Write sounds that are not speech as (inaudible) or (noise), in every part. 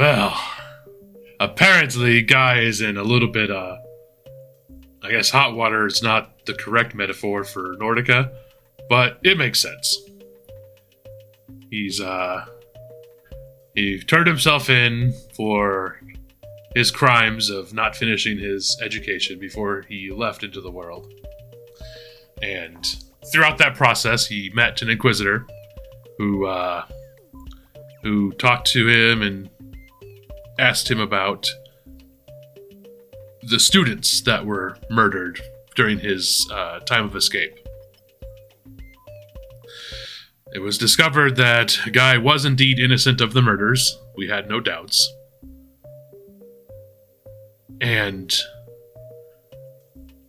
Well, apparently, guy is in a little bit, uh, I guess hot water is not the correct metaphor for Nordica, but it makes sense. He's, uh, he turned himself in for his crimes of not finishing his education before he left into the world. And throughout that process, he met an inquisitor who, uh, who talked to him and asked him about the students that were murdered during his uh, time of escape. It was discovered that Guy was indeed innocent of the murders. We had no doubts. And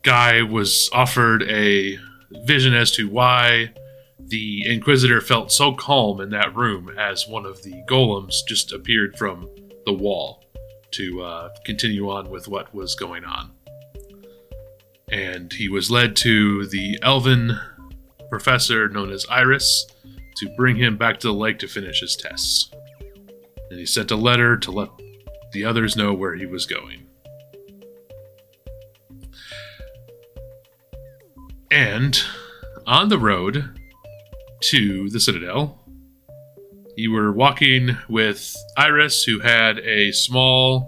Guy was offered a vision as to why the Inquisitor felt so calm in that room as one of the golems just appeared from the wall to uh, continue on with what was going on. And he was led to the elven professor known as Iris to bring him back to the lake to finish his tests. And he sent a letter to let the others know where he was going. And on the road to the Citadel, you were walking with Iris, who had a small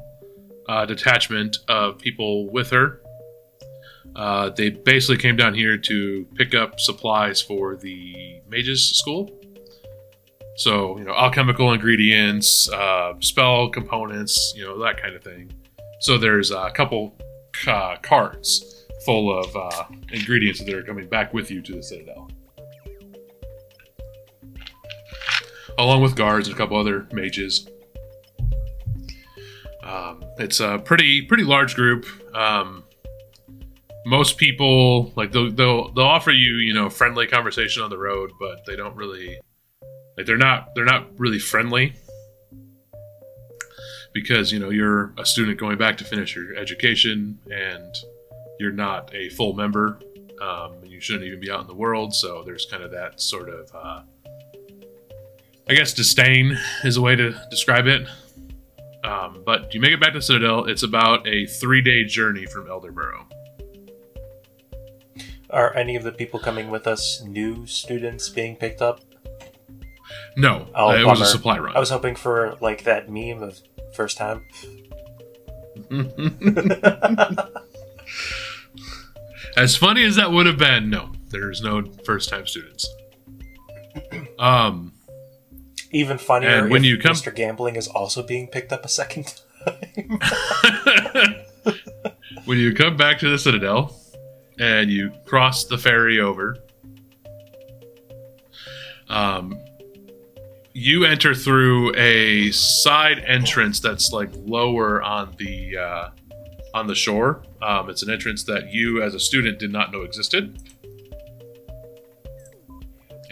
uh, detachment of people with her. Uh, they basically came down here to pick up supplies for the mages school. So, you know, alchemical ingredients, uh, spell components, you know, that kind of thing. So there's a couple uh, carts full of uh, ingredients that are coming back with you to the Citadel. Along with guards and a couple other mages. Um, it's a pretty pretty large group. Um, most people like they'll, they'll they'll offer you you know friendly conversation on the road, but they don't really like they're not they're not really friendly because you know you're a student going back to finish your education and you're not a full member. Um, you shouldn't even be out in the world, so there's kind of that sort of uh, I guess disdain is a way to describe it. Um, but you make it back to Citadel. It's about a three day journey from Elderborough. Are any of the people coming with us new students being picked up? No, oh, uh, it was a supply run. I was hoping for like that meme of first time. (laughs) as funny as that would have been, no, there's no first time students. (clears throat) Um, even funnier and when you come- Mr. Gambling is also being picked up a second time. (laughs) when you come back to the Citadel and you cross the ferry over, um, you enter through a side entrance that's like lower on the uh, on the shore. Um, it's an entrance that you, as a student, did not know existed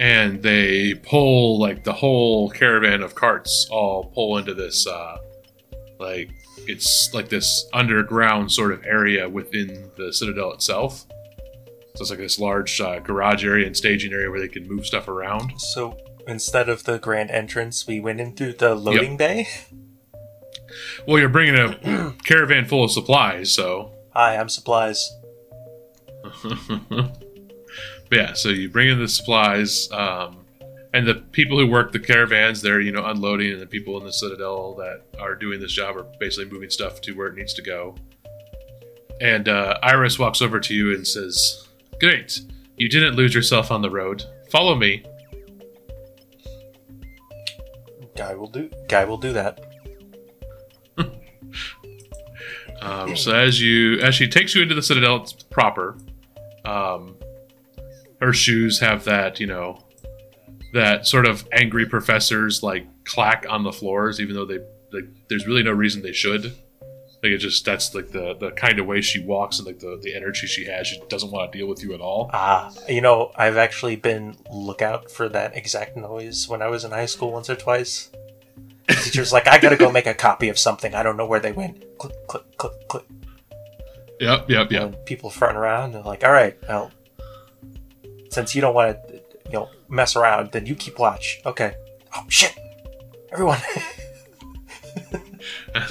and they pull like the whole caravan of carts all pull into this uh, like it's like this underground sort of area within the citadel itself. So it's like this large uh, garage area and staging area where they can move stuff around. So instead of the grand entrance we went in through the loading yep. bay? Well you're bringing a caravan full of supplies so. Hi i'm supplies (laughs) yeah, so you bring in the supplies, um, and the people who work the caravans, they're you know unloading, and the people in the citadel that are doing this job are basically moving stuff to where it needs to go. And uh, Iris walks over to you and says, "Great, you didn't lose yourself on the road. Follow me." Guy will do. Guy will do that. (laughs) um, so as you as she takes you into the citadel it's proper, um, her shoes have that, you know, that sort of angry professors like clack on the floors, even though they like there's really no reason they should. Like it just that's like the the kind of way she walks and like the the energy she has. She doesn't want to deal with you at all. Ah, you know, I've actually been lookout for that exact noise when I was in high school once or twice. The teacher's like, I gotta go make a copy of something. I don't know where they went. Click, click, click, click. Yep, yep, yep. And people fronting around. They're like, all right, well, since you don't want to, you know, mess around, then you keep watch. Okay. Oh shit! Everyone. (laughs)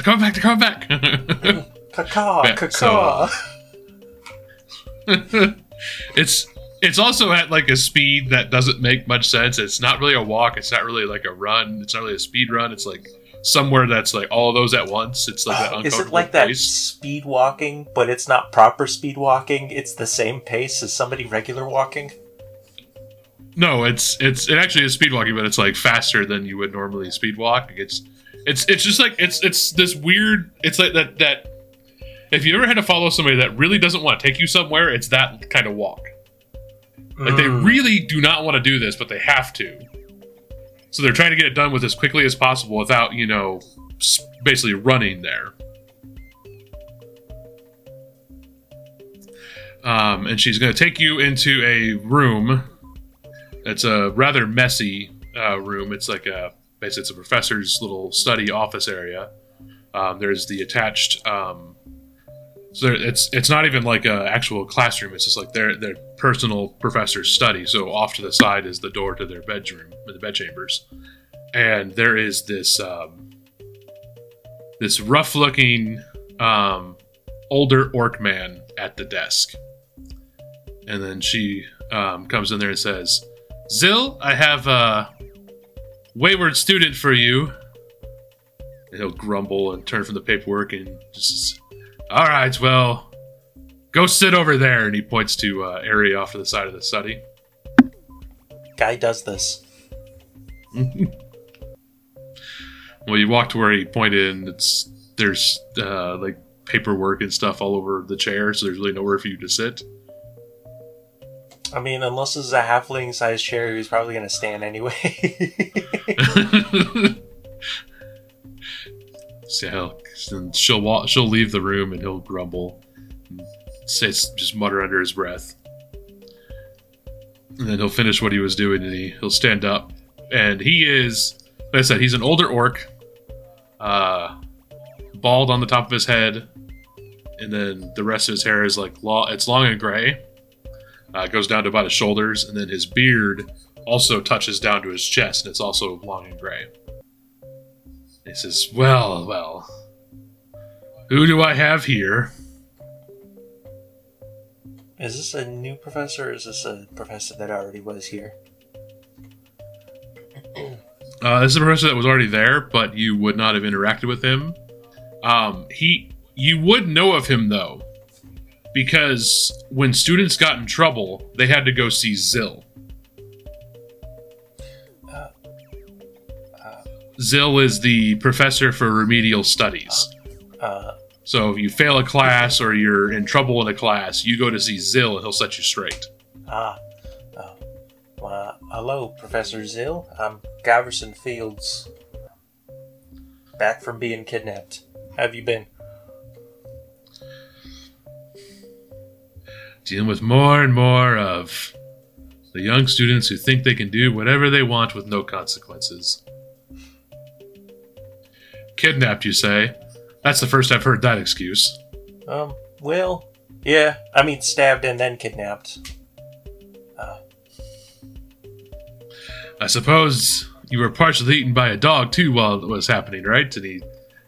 Come back, come back. (laughs) Caca, Yeah, caca. so, (laughs) it's it's also at like a speed that doesn't make much sense. It's not really a walk. It's not really like a run. It's not really a speed run. It's like somewhere that's like all of those at once. It's like that Uh, (gasps) is it like that pace. speed walking, but it's not proper speed walking? It's the same pace as somebody regular walking? No, it's it's it actually is speed walking, but it's like faster than you would normally speed walk. It's it's it's just like it's it's this weird. It's like that that if you ever had to follow somebody that really doesn't want to take you somewhere, it's that kind of walk. Like they Mm. really do not want to do this, but they have to. So they're trying to get it done with as quickly as possible without you know basically running there. Um, and she's going to take you into a room. It's a rather messy uh, room. It's like a basically it's a professor's little study office area. Um, there's the attached. Um, so it's it's not even like a actual classroom. It's just like their their personal professor's study. So off to the side is the door to their bedroom, the bedchambers, and there is this um, this rough looking um, older orc man at the desk. And then she um, comes in there and says, Zill, I have a wayward student for you. And he'll grumble and turn from the paperwork and just, all right, well, go sit over there. And he points to uh, area off to the side of the study. Guy does this. (laughs) Well, you walk to where he pointed, and it's there's uh, like paperwork and stuff all over the chair, so there's really nowhere for you to sit. I mean, unless is a halfling sized chair, he's probably going to stand anyway. (laughs) so and she'll walk, she'll leave the room and he'll grumble, and say just mutter under his breath, and then he'll finish what he was doing and he, he'll stand up, and he is, like I said, he's an older orc, uh, bald on the top of his head, and then the rest of his hair is like lo- it's long and gray, uh, goes down to about his shoulders, and then his beard also touches down to his chest, and it's also long and gray. He says, Well, well, who do I have here? is this a new professor or is this a professor that already was here? (clears throat) Uh, this is a professor that was already there, but you would not have interacted with him. Um, he, you would know of him though, because when students got in trouble, they had to go see Zill. Zill is the professor for remedial studies. Uh, So if you fail a class or you're in trouble in a class, you go to see Zill he'll set you straight. ah. Well, hello, Professor Zill. I'm Gaverson Fields. Back from being kidnapped. How have you been? Dealing with more and more of the young students who think they can do whatever they want with no consequences. Kidnapped, you say? That's the first I've heard that excuse. Um, well, yeah, I mean, stabbed and then kidnapped. I suppose you were partially eaten by a dog too while it was happening, right? And he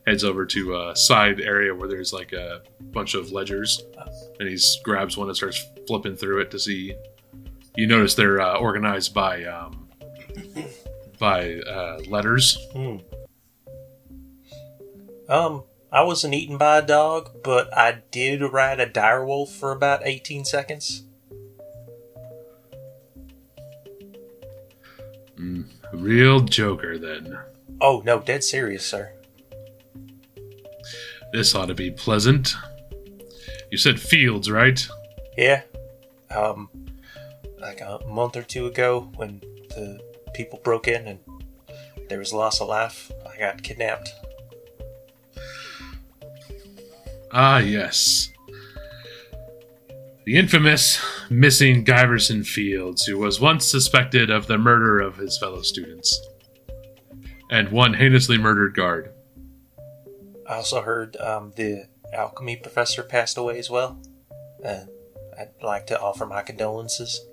heads over to a side area where there's like a bunch of ledgers, and he grabs one and starts flipping through it to see. You notice they're uh, organized by um, by uh, letters. Hmm. Um, I wasn't eaten by a dog, but I did ride a direwolf for about 18 seconds. Real joker, then. Oh, no, dead serious, sir. This ought to be pleasant. You said fields, right? Yeah. Um, like a month or two ago when the people broke in and there was loss of life, I got kidnapped. Ah, yes. The infamous missing Giverson Fields, who was once suspected of the murder of his fellow students, and one heinously murdered guard. I also heard um, the alchemy professor passed away as well. And I'd like to offer my condolences.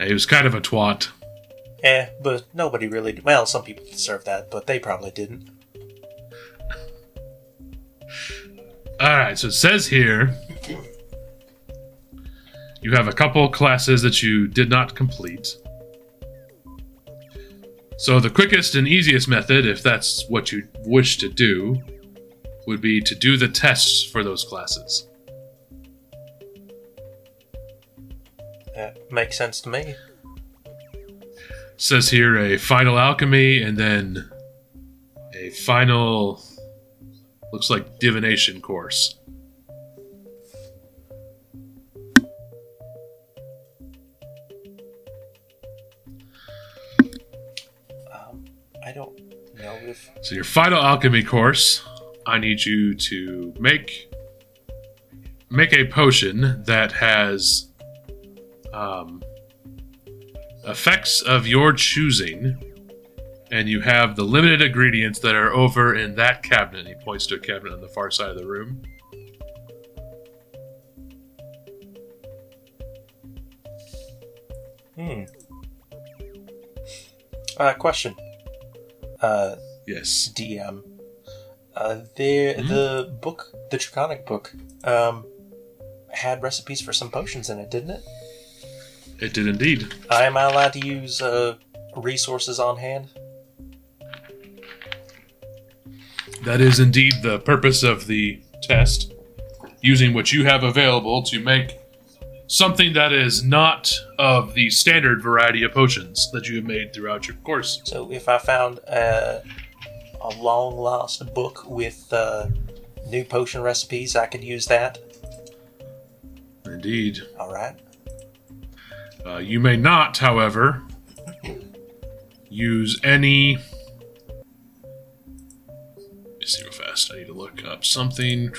He was kind of a twat. Eh, but nobody really. Well, some people deserve that, but they probably didn't. All right, so it says here you have a couple classes that you did not complete. So the quickest and easiest method, if that's what you wish to do, would be to do the tests for those classes. That makes sense to me. says here a final alchemy and then a final looks like divination course. Um, I don't know if. So your final alchemy course, I need you to make make a potion that has um, effects of your choosing, and you have the limited ingredients that are over in that cabinet. He points to a cabinet on the far side of the room. Hmm. Uh, question. Uh, Yes. DM. Uh, the Mhm. the book, the Draconic book, um, had recipes for some potions in it, didn't it? It did indeed. I am I allowed to use uh, resources on hand? That is indeed the purpose of the test. Using what you have available to make something that is not of the standard variety of potions that you have made throughout your course. So if I found a, a long lost book with uh, new potion recipes, I could use that. Indeed. All right. Uh, you may not, however, use any. Let me see real fast. I need to look up something.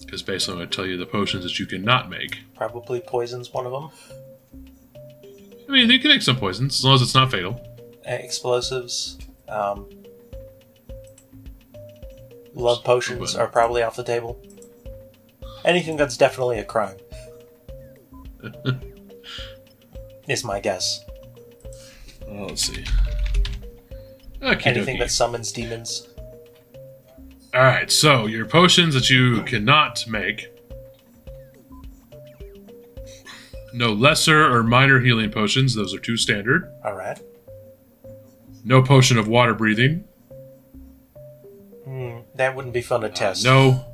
Because basically, I'm going to tell you the potions that you cannot make. Probably poison's one of them. I mean, you can make some poisons as long as it's not fatal. Uh, explosives. Um, love potions are probably off the table. Anything that's definitely a crime (laughs) is my guess. Oh, let's see. Okey Anything dokey. that summons demons. All right, so your potions that you cannot make. No lesser or minor healing potions; those are two standard. All right. No potion of water breathing. Hmm, that wouldn't be fun to Uh, test. no.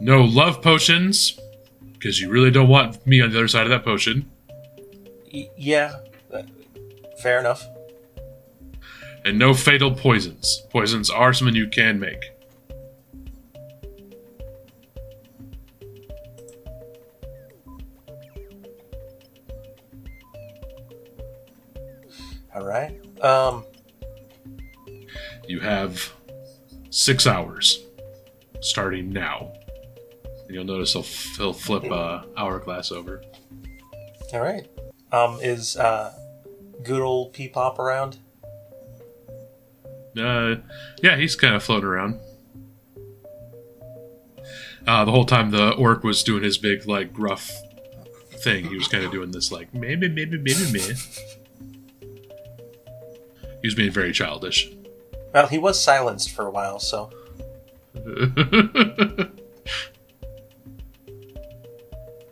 No love potions, because you really don't want me on the other side of that potion. Y- yeah. uh, Fair enough. And no fatal poisons. Poisons are something you can make. All right. Um. You have six hours, starting now. And you'll notice he'll, f- he'll flip uh, hourglass over. All right. Um. Is uh, good old Peepop around? Uh, yeah, he's kind of floating around. Uh, the whole time the orc was doing his big, like, gruff thing, he was kind of doing this, like, meh, meh, meh, meh, meh, meh, meh. He was being very childish. Well, he was silenced for a while, so (laughs)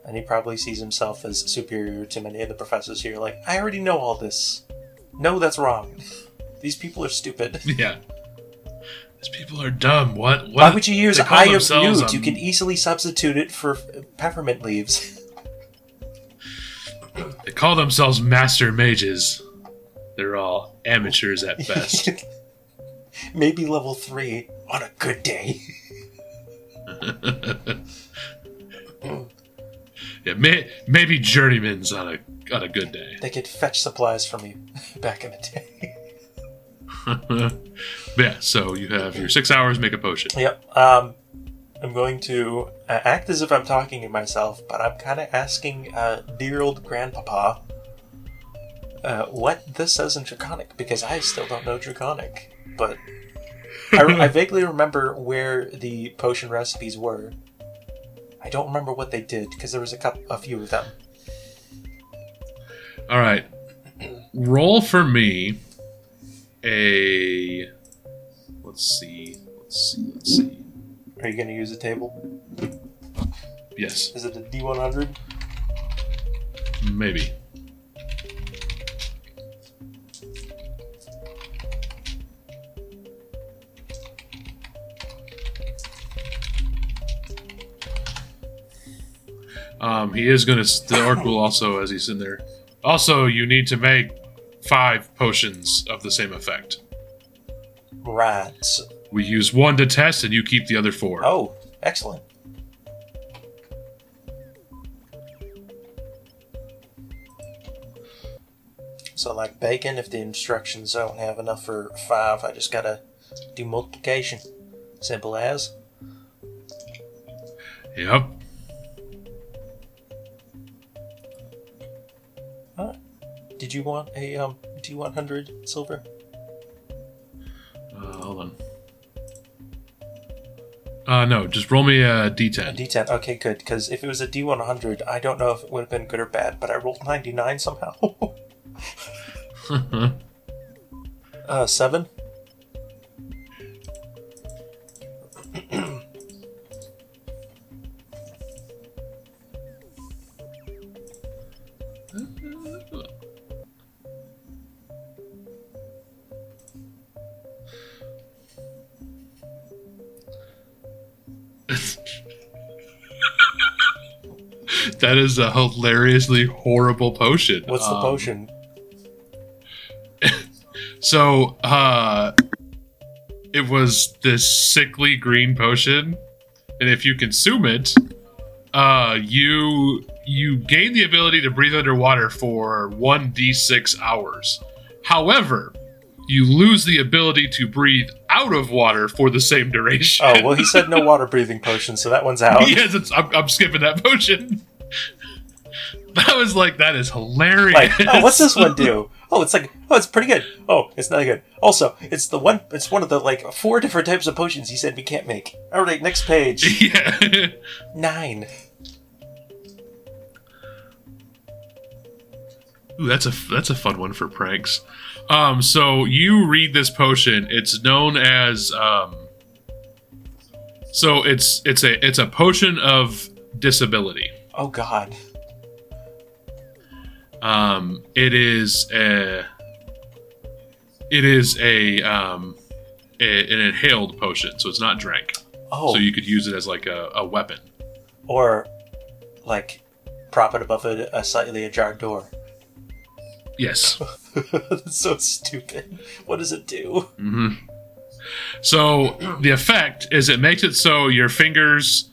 and he probably sees himself as superior to many of the professors here. Like, I already know all this. No, that's wrong. These people are stupid. (laughs) yeah. These people are dumb. What? what? Why would you use Eye of Newt? You can easily substitute it for peppermint leaves. (laughs) They call themselves master mages. They're all amateurs at best. (laughs) Maybe level three on a good day. (laughs) yeah, may, maybe journeymans on a on a good day. They could fetch supplies for me (laughs) back in the day. yeah, so you have your six hours, make a potion. Yep. Um, I'm going to uh, act as if I'm talking to myself, but I'm kind of asking uh, dear old grandpapa uh, what this says in Draconic because I still don't know Draconic. But I, I (laughs) vaguely remember where the potion recipes were. I don't remember what they did because there was a couple, a few of them. All right. Roll for me a. Let's see. Let's see. Let's see. Are you going to use a table? Yes, Is it a D100? maybe. Um, he is going to. The orc will also, as he's in there. Also, you need to make five potions of the same effect. Right. We use one to test, and you keep the other four. oh, excellent. So, like bacon, if the instructions don't have enough for five, I just gotta do multiplication. Simple as. Yep. Did you want a um D100 silver? Uh, hold on. Uh, no, just roll me a D ten. D ten. Okay, good. Because if it was a D100, I don't know if it would have been good or bad, but I rolled 99 somehow. (laughs) (laughs) uh, seven. That is a hilariously horrible potion. What's the Um, potion? (laughs) So, uh, it was this sickly green potion, and if you consume it, uh, you you gain the ability to breathe underwater for one d6 hours. However, you lose the ability to breathe out of water for the same duration. Oh, well, he said no (laughs) water breathing potion, so that one's out. yes, I'm, I'm skipping that potion. (laughs) That was like that is hilarious. Like, oh, what's this one do? Oh, it's like, oh, it's pretty good. Oh, it's not good. Also, it's the one, it's one of the like four different types of potions he said we can't make. All right, next page. (laughs) yeah. Nine. Ooh, that's a that's a fun one for pranks. Um, so you read this potion. It's known as um, so it's it's a it's a potion of disability. Oh God. Um, it is a it is a um a, an inhaled potion, so it's not drank. Oh, So you could use it as like a, a weapon. or like prop it above a, a slightly ajar door. Yes. (laughs) That's so stupid. What does it do? hmm So the effect is it makes it so your fingers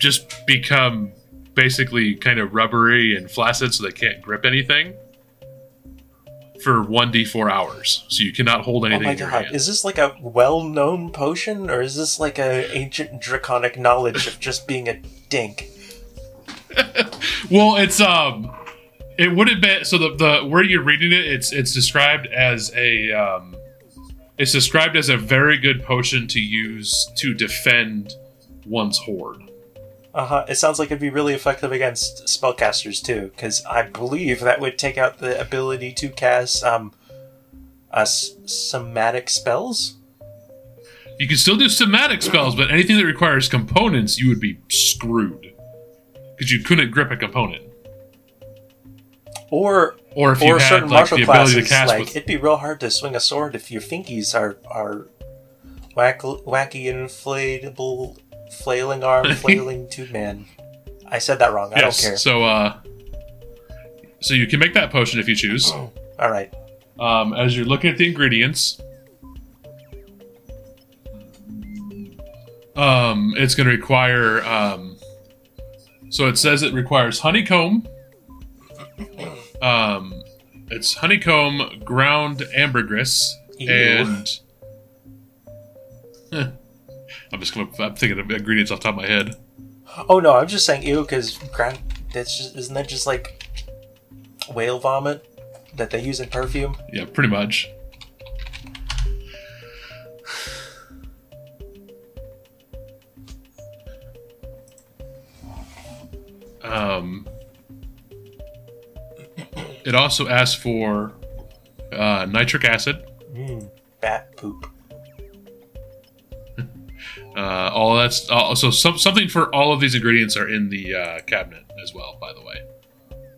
just become basically kind of rubbery and flaccid, so they can't grip anything for one d four hours. So you cannot hold Oh anything my in your god, is this like a well-known potion, or is this like a ancient draconic knowledge of just being a dink? (laughs) well, it's um, it would have been so the the where you're reading it, it's it's described as a um, it's described as a very good potion to use to defend one's hoard. Uh huh. It sounds like it'd be really effective against spellcasters too, because I believe that would take out the ability to cast um, uh, somatic spells. You can still do somatic spells, but anything that requires components, you would be screwed because you couldn't grip a component. Or Or if or you had certain like martial the ability classes, to cast like with, it'd be real hard to swing a sword if your fingies are are whack, wacky inflatable flailing arm (laughs) flailing two man. I said that wrong. I yes. don't care. So, uh, so you can make that potion if you choose. (clears throat) All right. Um, as you're looking at the ingredients, um, it's going to require. Um, so it says it requires honeycomb. (clears throat) Um, it's honeycomb, ground ambergris, Ew. and (laughs) (laughs) I'm just gonna. I'm thinking of ingredients off the top of my head. Oh no, I'm just saying ew because grand. That's just isn't that just like whale vomit that they use in perfume? Yeah, pretty much. um, it also asks for uh, nitric acid. Mm, bat poop. Uh, all that's uh, so some, something for all of these ingredients are in the uh, cabinet as well. By the way,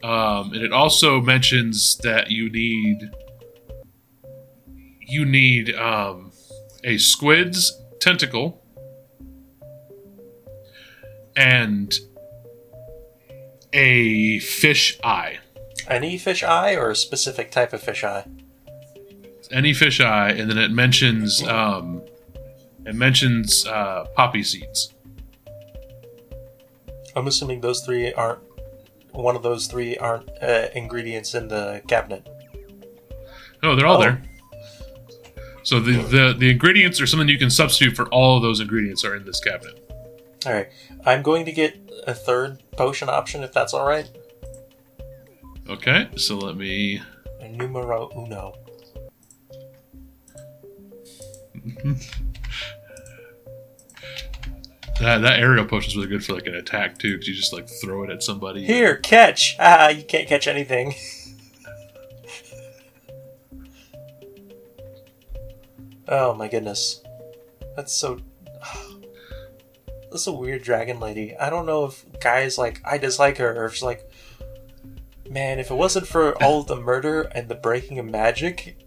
um, and it also mentions that you need you need um, a squid's tentacle and a fish eye. Any fish eye or a specific type of fish eye? Any fish eye, and then it mentions um, it mentions uh, poppy seeds. I'm assuming those three aren't. One of those three aren't uh, ingredients in the cabinet. No, they're all Oh. there. So the, the the ingredients are something you can substitute for all of those ingredients are in this cabinet. All right, I'm going to get a third potion option if that's all right. Okay, so let me. Numero uno. (laughs) That, that aerial potion is really good for like an attack too, because you just like throw it at somebody. Here, catch! Ah, you can't catch anything. oh my goodness. That's so. (sighs) That's a weird dragon lady. I don't know if guys like I dislike her or if she's like, man, if it wasn't for all of the murder and the breaking of magic,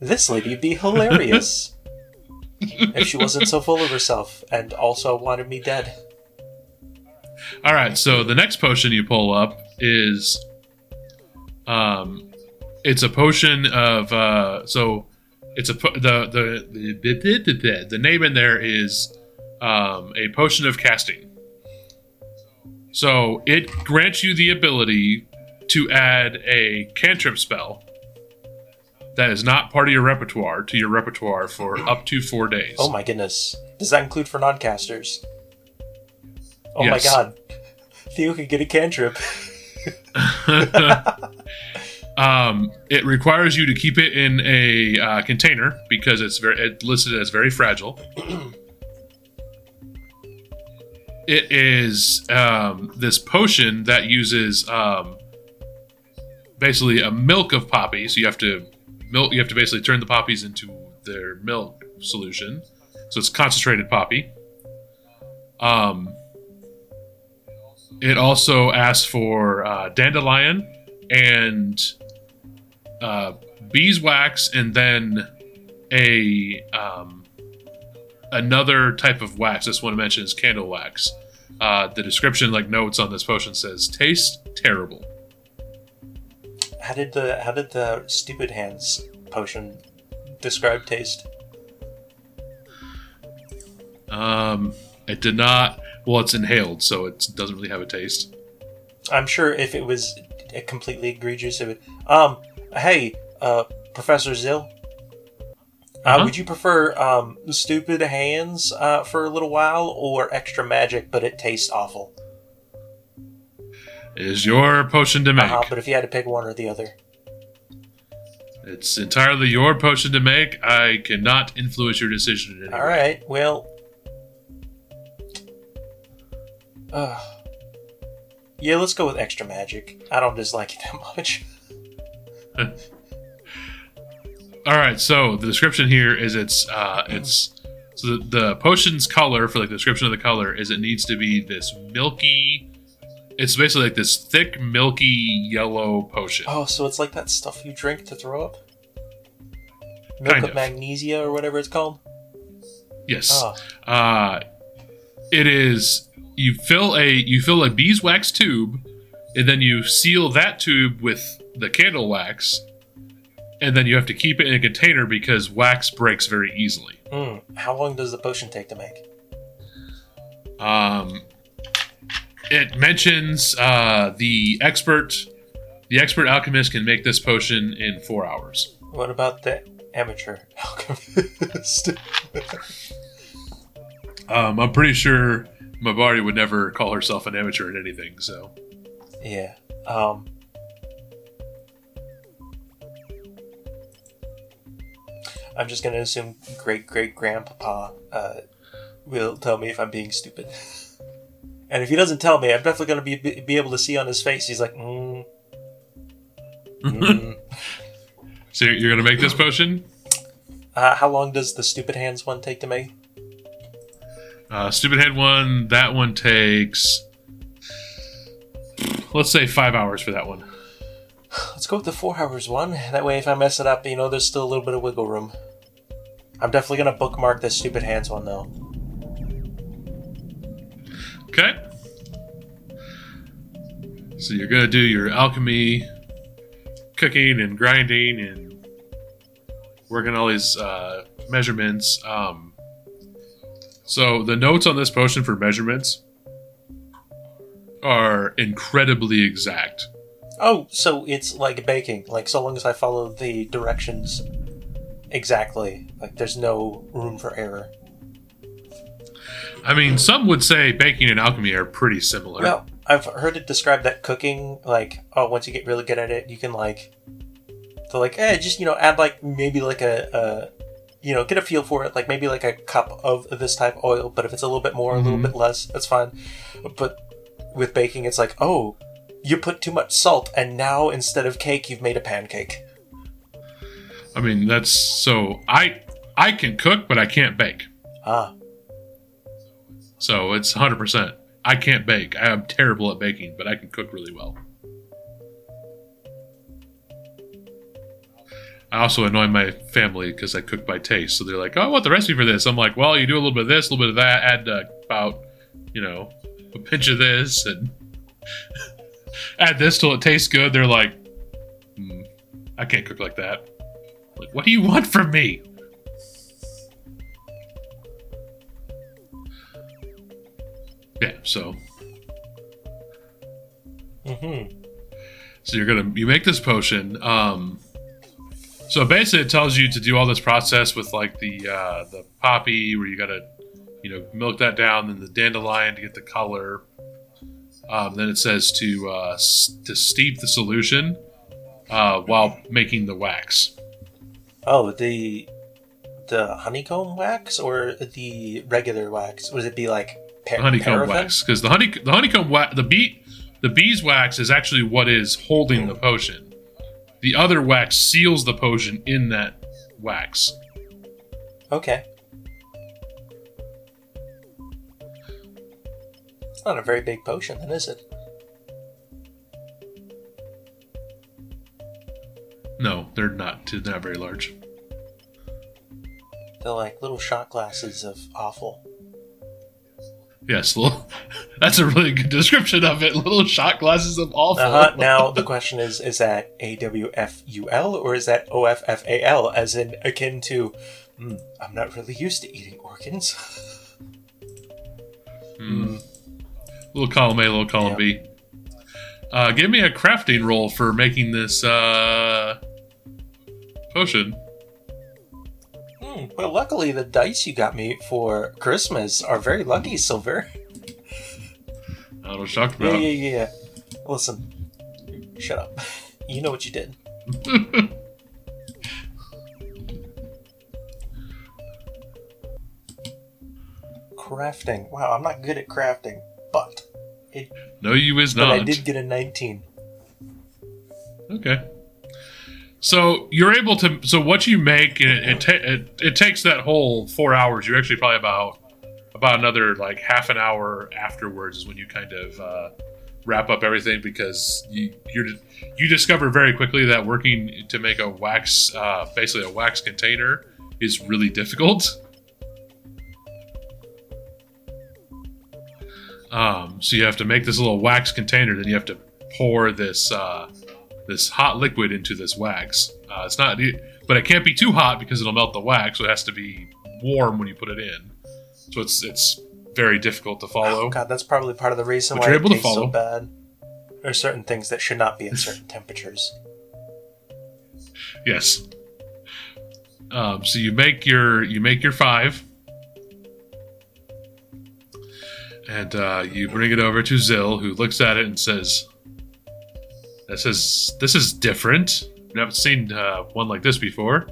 this lady'd be (laughs) hilarious. If she wasn't so full of herself and also wanted me dead. All right, so the next potion you pull up is, um, it's a potion of uh, so it's a the the the, the, the, the, the name in there is um, a potion of casting. So it grants you the ability to add a cantrip spell that is not part of your repertoire to your repertoire for up to four days. Oh my goodness. Does that include for non-casters? Oh Yes. my god. (laughs) Theo could get a cantrip. (laughs) um, it requires you to keep it in a uh, container because it's very it listed as very fragile. (clears throat) it is um, this potion that uses um, basically a milk of poppy. So you have to milk. You have to basically turn the poppies into their milk solution. So it's concentrated poppy. Um, it also asks for uh, dandelion and uh, beeswax, and then a um, another type of wax. This one mentions candle wax. Uh, the description, like notes on this potion, says taste terrible. How did the how did the stupid hands potion describe taste? Um, it did not. Well, it's inhaled, so it doesn't really have a taste. I'm sure if it was a completely egregious, it would. Um, hey, uh, Professor Zill, uh, Uh-huh. would you prefer um stupid hands uh, for a little while or extra magic, but it tastes awful? Is your potion to make. Uh-huh, but if you had to pick one or the other, It's entirely your potion to make. I cannot influence your decision in any all way. right. Well, uh, yeah, let's go with extra magic. I don't dislike it that much. (laughs) All right, so the description here is it's uh, it's so the, the potion's color for like the description of the color is it needs to be this milky. It's basically like this thick, milky yellow potion. Oh, so it's like that stuff you drink to throw up? Milk Kind of of. magnesia or whatever it's called? Yes, Oh, uh, it is. You fill a you fill a beeswax tube, and then you seal that tube with the candle wax, and then you have to keep it in a container because wax breaks very easily. mm. How long does the potion take to make? Um, it mentions uh, the expert, the expert alchemist can make this potion in four hours. What about the amateur (laughs) alchemist? (laughs) Um, I'm pretty sure Mabari would never call herself an amateur in anything. So yeah. Um. I'm just gonna assume great great grandpapa uh, will tell me if I'm being stupid. (laughs) And if he doesn't tell me, I'm definitely going to be, be able to see on his face. He's like, mm, mm. (laughs) So you're, you're gonna make this potion. Uh, how long does the stupid hands one take to make? Uh, stupid head one. That one takes. Let's say five hours for that one. Let's go with the four hours one. That way, if I mess it up, you know, there's still a little bit of wiggle room. I'm definitely gonna bookmark this stupid hands one though. Okay. So you're gonna do your alchemy, cooking and grinding and working all these uh, measurements. Um, so the notes on this potion for measurements are incredibly exact. Oh, so it's like baking. Like so long as I follow the directions exactly, like there's no room for error. I mean, some would say baking and alchemy are pretty similar. Well, I've heard it described that cooking, like, oh, once you get really good at it, you can like, so like, eh, just you know, add like maybe like a, a, you know, get a feel for it, like maybe like a cup of this type of oil. But if it's a little bit more, a little Mhm. bit less, that's fine. But with baking, it's like, oh, you put too much salt, and now instead of cake, you've made a pancake. I mean, that's so I I can cook, but I can't bake. Ah, So it's 100%. I can't bake. I am terrible at baking, but I can cook really well. I also annoy my family because I cook by taste. So they're like, "Oh, I want the recipe for this." I'm like, "Well, you do a little bit of this, a little bit of that. Add uh, about, you know, a pinch of this, and (laughs) add this till it tastes good." They're like, "Hmm, "I can't cook like that." Like, what do you want from me? Yeah, so mm-hmm. So you're gonna you make this potion. Um, so basically, it tells you to do all this process with like the uh, the poppy, where you gotta you know milk that down, then the dandelion to get the color. Um, then it says to uh, s- to steep the solution uh, while making the wax. Oh, the the honeycomb wax or the regular wax? Would it be like pa- The honeycomb paraffin? wax, because the honey the honeycomb wax the bee the bees wax is actually what is holding the potion. The other wax seals the potion in that wax. Okay. It's not a very big potion, then, is it? No, they're not. They're not very large. They're like little shot glasses of awful. Yes, (laughs) little, that's a really good description of it. (laughs) Little shot glasses of awful. Uh-huh. Now (laughs) the question is: Is that A W F U L or is that O F F A L, as in akin to? "Hmm, I'm not really used to eating organs. Hmm. Little column A, little column B. Uh, give me a crafting roll for making this uh, potion. Hmm, well, luckily the dice you got me for Christmas are very lucky, Silver. I (laughs) don't know what you're talking Yeah, yeah, yeah. Listen, shut up. (laughs) You know what you did. (laughs) Crafting. Wow, I'm not good at crafting, but no, you is not. but not. I did get a 19. Okay. So you're able to. So what you make, it it, ta- it it takes that whole four hours. You're actually probably about about another like half an hour afterwards is when you kind of uh, wrap up everything because you you're you discover very quickly that working to make a wax, uh, basically a wax container, is really difficult. Um, so you have to make this little wax container, then you have to pour this uh, this hot liquid into this wax. Uh, it's not, but it can't be too hot because it'll melt the wax. So it has to be warm when you put it in. So it's it's very difficult to follow. Oh, God, that's probably part of the reason But why you're it tastes so bad. There are certain things that should not be at certain temperatures. Yes. Um, so you make your you make your five, and uh, you bring it over to Zill, who looks at it and says, "This is this is different. I haven't seen uh, one like this before."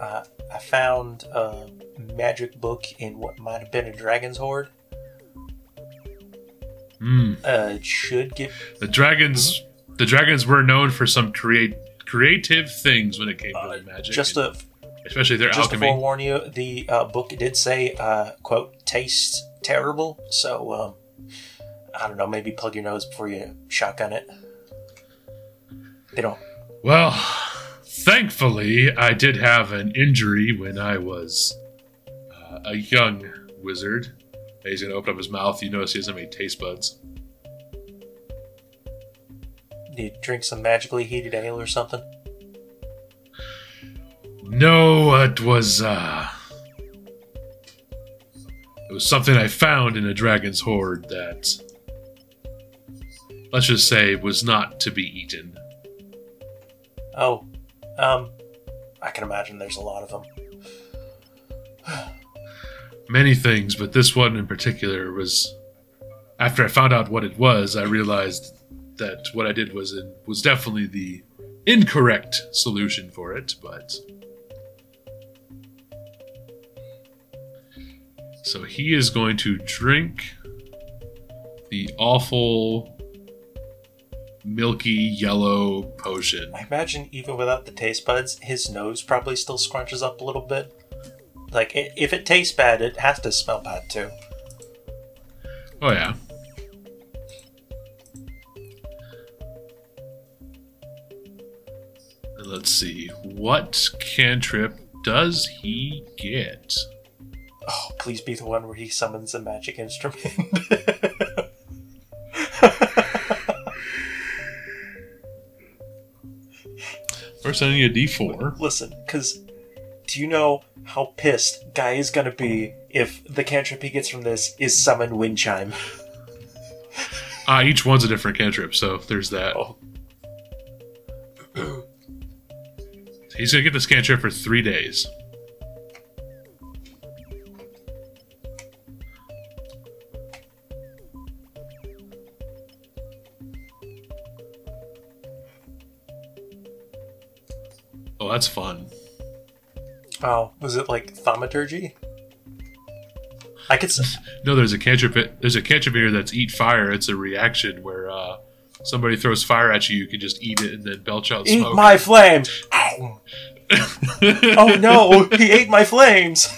Uh, I found a magic book in what might have been a dragon's hoard. Mm. Uh, it should get The dragons, the dragons were known for some create creative things when it came to their magic, just to especially their just to alchemy. forewarn you. The uh, book did say, uh, "quote tastes terrible." So um, I don't know. Maybe plug your nose before you shotgun it. They don't. Well, thankfully, I did have an injury when I was uh, a young wizard. He's gonna open up his mouth. You notice he doesn't have any taste buds. Did you drink some magically heated ale or something. No, it was uh it was something I found in a dragon's hoard that let's just say was not to be eaten. Oh, um, I can imagine there's a lot of them. (sighs) Many things, but this one in particular was after I found out what it was, I realized that what I did was was definitely the incorrect solution for it, but so he is going to drink the awful milky yellow potion. I imagine even without the taste buds, his nose probably still scrunches up a little bit. Like i if it tastes bad, it has to smell bad too. Oh yeah. Let's see. What cantrip does he get? Oh, please be the one where he summons a magic instrument. (laughs) First, I need a D4. Listen, because do you know how pissed Guy is gonna be if the cantrip he gets from this is summon wind chime? Ah, each one's a different cantrip, so there's that. Oh. (clears throat) He's gonna get this cantrip for three days. That's fun. Oh, was it like thaumaturgy? I could. s- (laughs) No, there's a cantrip. There's a cantrip here that's eat fire. It's a reaction where uh, somebody throws fire at you. You can just eat it and then belch out Eat smoke. my flames! Ow. (laughs) Oh no, he ate my flames!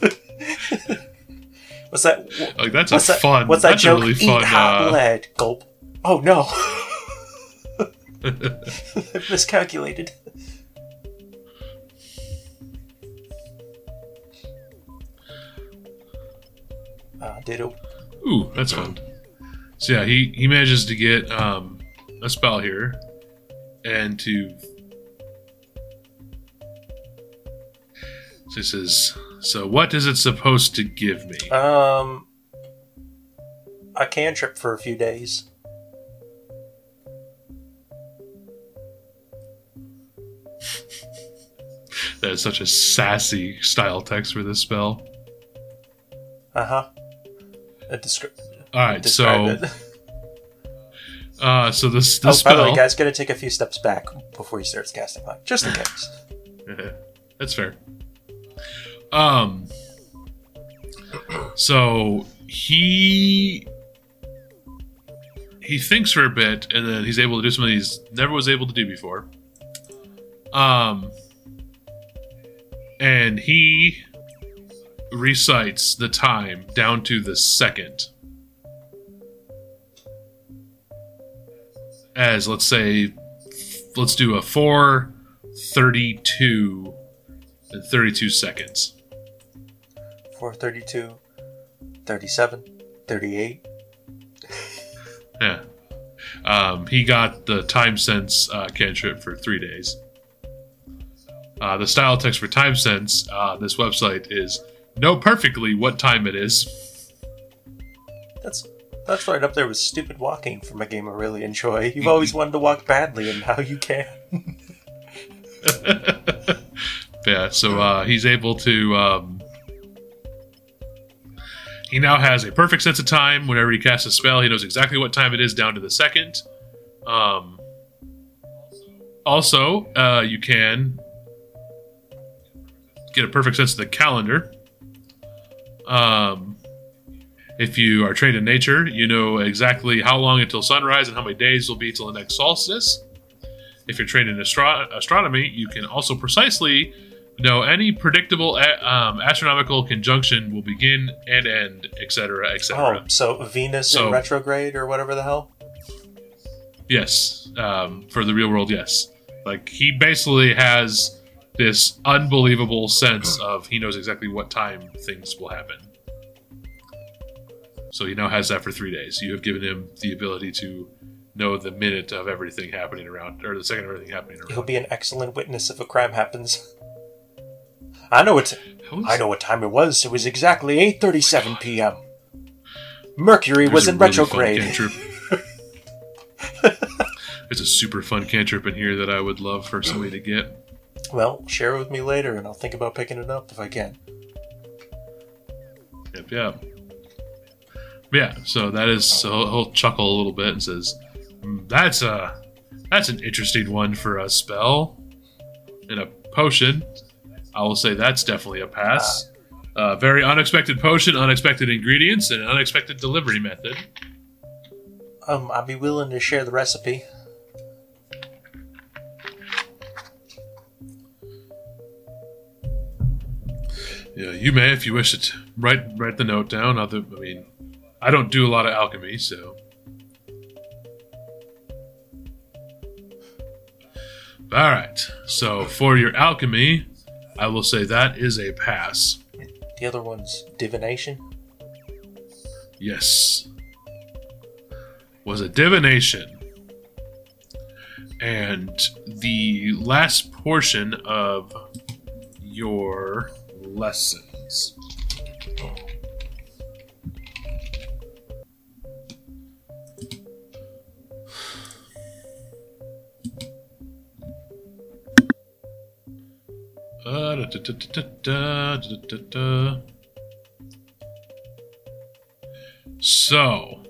(laughs) What's that? like that's What's a that? fun. What's that that's joke? a really Eat hot Uh, lead. Gulp. Oh no. I've miscalculated. Uh, ditto. Ooh, that's fun. So yeah, he he manages to get um, a spell here, and to. So he says, "So what is it supposed to give me?" Um, a cantrip for a few days. (laughs) That is such a sassy style text for this spell. Uh huh. A descri- All right, so (laughs) uh, so this Oh, this by the way, guys, gotta take a few steps back before he starts casting light, just in (laughs) case. That's fair. Um. So he he thinks for a bit, and then he's able to do something he's never was able to do before. Um. And he recites the time down to the second. As let's say, let's do a four thirty-two and 32 seconds. 432, 37, 38. (laughs) Yeah. Um, he got the time sense uh, cantrip for three days. Uh, the style text for time sense, uh, this website is know perfectly what time it is. That's that's right up there with stupid walking from a game I really enjoy. You've (laughs) always wanted to walk badly, and now you can. (laughs) yeah, so uh, he's able to. Um, he now has a perfect sense of time. Whenever he casts a spell, he knows exactly what time it is down to the second. Um, also, uh, you can get a perfect sense of the calendar. Um, If you are trained in nature, you know exactly how long until sunrise and how many days will be till the next solstice. If you're trained in astro- astronomy, you can also precisely know any predictable a- um, astronomical conjunction will begin and end, etc., etc. Oh, so Venus So- in retrograde or whatever the hell? Yes, um, for the real world, yes. Like he basically has this unbelievable sense of he knows exactly what time things will happen. So he now has that for three days. You have given him the ability to know the minute of everything happening around, or the second of everything happening around. He'll be an excellent witness if a crime happens. I know what I know what time it was. It was exactly 8:37 p.m. Mercury there's was a in really retrograde. There's (laughs) a super fun cantrip in here that I would love for somebody to get. Well, share it with me later, and I'll think about picking it up if I can. Yep, yep. Yeah, so that is so he'll, chuckle a little bit and says, "Hmm, "That's a that's an interesting one for a spell and a potion." I will say that's definitely a pass. Uh, very unexpected potion, unexpected ingredients, and an unexpected delivery method. Um, I'd be willing to share the recipe. Yeah, you may if you wish it. Write write the note down. Other, I mean, I don't do a lot of alchemy, so. All right. So for your alchemy, I will say that is a pass. The other one's divination. Yes. Was a divination. And the last portion of your lessons. So,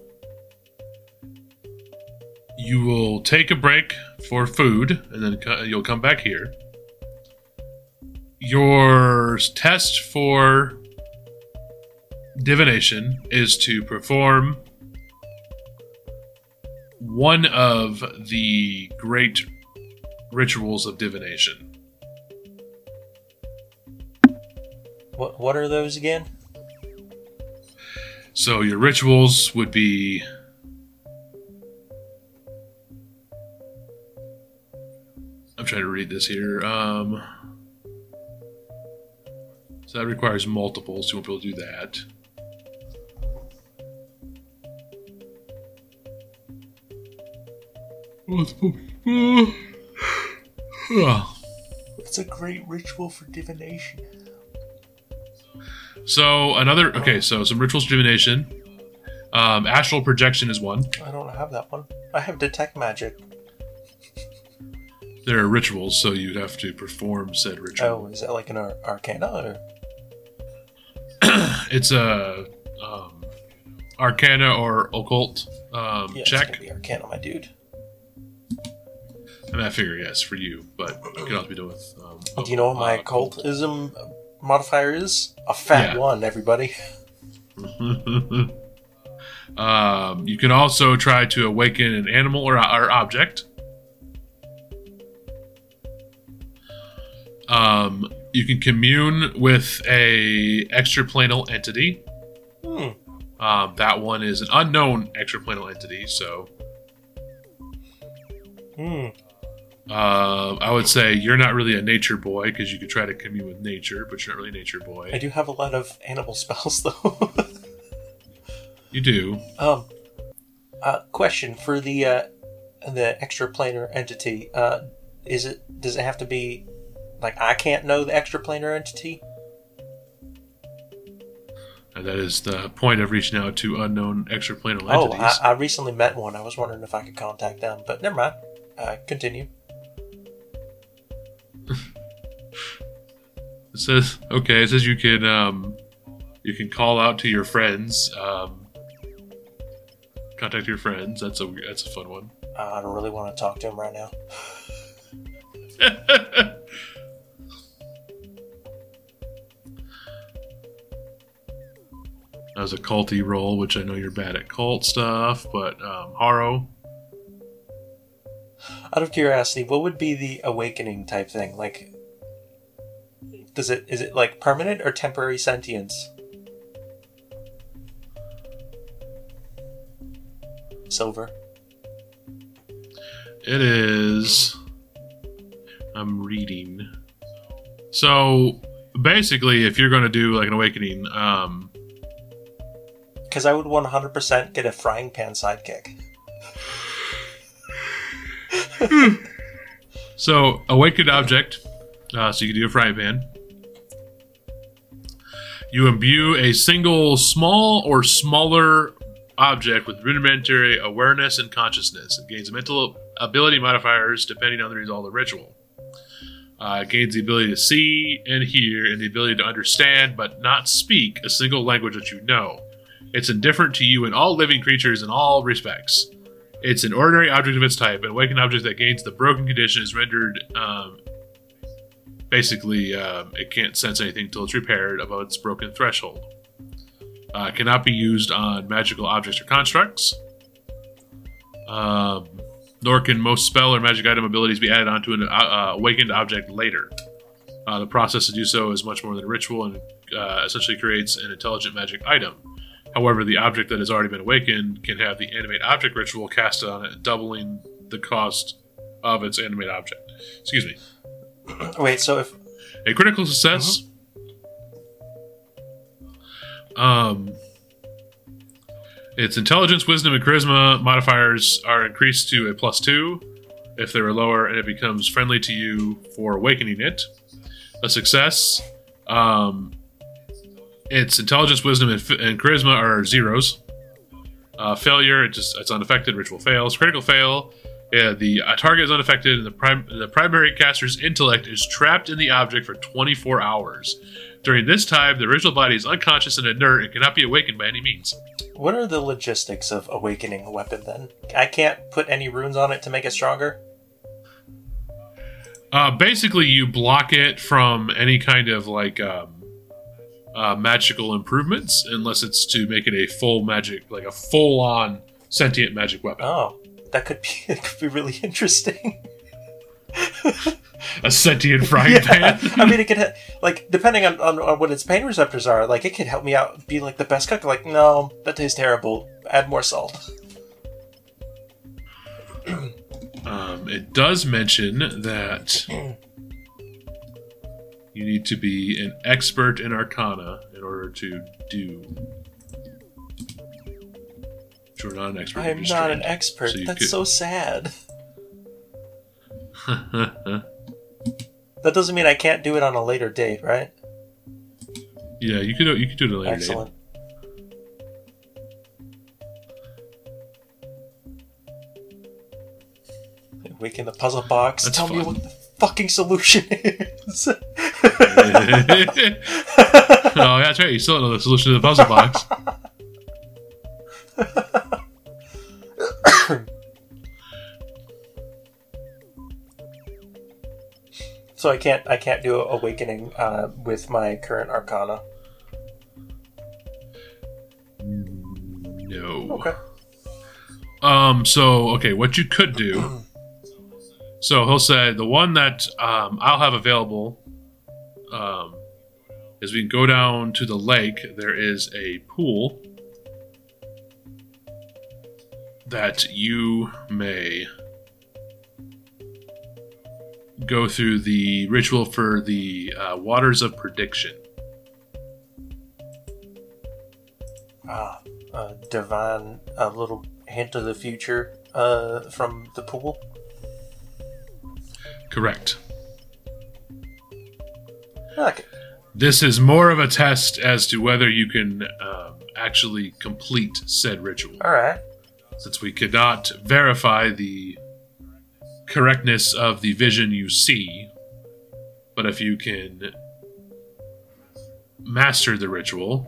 you will take a break for food, and then you'll come back here. Your test for divination is to perform one of the great rituals of divination. What What are those again? So your rituals would be I'm trying to read this here. Um So that requires multiples, you won't be able to do that. Oh. It's a great ritual for divination. So another okay, so some rituals of divination. Um, astral projection is one. I don't have that one. I have detect magic. There are rituals, so you'd have to perform said ritual. Oh, is that like an ar- arcana or? It's a um, arcana or occult um, Yeah, it's check. gonna be arcana, my dude. And I figure yes for you, but it could also be done with. Um, Do you know what my uh, occultism modifier is? A fat Yeah. one, everybody. (laughs) (laughs) um, you can also try to awaken an animal or, or object. Um, you can commune with a extraplanar entity. Hmm. Um, that one is an unknown extraplanar entity, so Hmm. uh, I would say you're not really a nature boy because you could try to commune with nature, but you're not really a nature boy. I do have a lot of animal (laughs) spells though. (laughs) You do. um. Uh, question for the uh, the extraplanar entity. Uh, is it does it have to be like I can't know the extraplanar entity? And that is the point of reaching out to unknown extraplanar Oh, entities. I, I recently met one. I was wondering if I could contact them, but never mind. Uh, continue. (laughs) It says okay. It says you can um, you can call out to your friends, um, contact your friends. That's a that's a fun one. Uh, I don't really want to talk to him right now. (laughs) as a culty roll, which I know you're bad at cult stuff, but um, Haro. Out of curiosity, what would be the awakening type thing? Like, does it is it like permanent or temporary sentience? Silver. It is. I'm reading. So basically, if you're going to do like an awakening, um, Because I would 100% get a frying pan sidekick. so awakened object. Uh, so you can do a frying pan. You imbue a single small or smaller object with rudimentary awareness and consciousness. It gains mental ability modifiers depending on the result of the ritual. Uh, it gains the ability to see and hear and the ability to understand but not speak a single language that you know. It's indifferent to you and all living creatures in all respects. It's an ordinary object of its type. An awakened object that gains the broken condition is rendered. Um, basically, um, it can't sense anything until it's repaired above its broken threshold. Uh, cannot be used on magical objects or constructs. Um, nor can most spell or magic item abilities be added onto an uh, uh, awakened object later. Uh, the process to do so is much more than a ritual and uh, essentially creates an intelligent magic item. However, the object that has already been awakened can have the animate object ritual casted on it, doubling the cost of its animate object. Excuse me. (clears throat) Wait, so if A critical success. Um, its intelligence, wisdom, and charisma modifiers are increased to a plus two if they were lower, and it becomes friendly to you for awakening it. A success. Um, its intelligence, wisdom, and, and charisma are zeros. Uh, failure, it just it's unaffected. Ritual fails. Critical fail. Yeah, the uh, target is unaffected, and the, prim- the primary caster's intellect is trapped in the object for 24 hours. During this time, the original body is unconscious and inert and cannot be awakened by any means. what are the logistics of awakening a weapon then? I can't put any runes on it to make it stronger. Uh, basically, you block it from any kind of like um, uh, magical improvements, unless it's to make it a full magic, like a full-on sentient magic weapon, Oh, that could be (laughs) it could be really interesting. a sentient frying (laughs) Yeah. pan. I mean, it could ha- like depending on, on, on what its pain receptors are. Like, it could help me out, be like the best cook. Like, no, that tastes terrible. Add more salt. Um, it does mention that (clears throat) you need to be an expert in Arcana in order to do. But You're not an expert. I you're am just not an expert. So That's could- so sad. (laughs) That doesn't mean I can't do it on a later date, right? yeah, you could you could do it at a later date. Excellent. Waking the puzzle box. That's Tell me what the fucking solution is. (laughs) oh, that's right. You still don't know the solution to the puzzle box. so I can't I can't do awakening uh, with my current arcana. No. Okay. Um. So okay, what you could do. So he'll say the one that um, I'll have available um, is we can go down to the lake. There is a pool that you may go through the ritual for the uh, waters of prediction. Ah, uh, divine, a little hint of the future uh, from the pool. Correct. Okay. This is more of a test as to whether you can um, actually complete said ritual, All right. since we could not verify the correctness of the vision you see. But if you can master the ritual,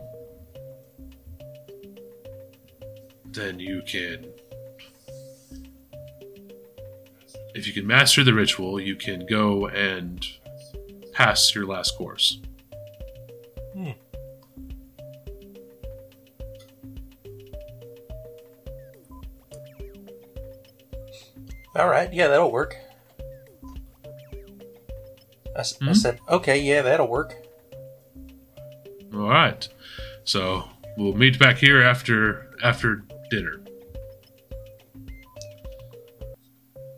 then you can. if you can master the ritual, you can go and pass your last course. Hmm. All right, yeah, that'll work. Mm-hmm. I, hmm? said, okay, yeah, that'll work. All right, so we'll meet back here after after dinner.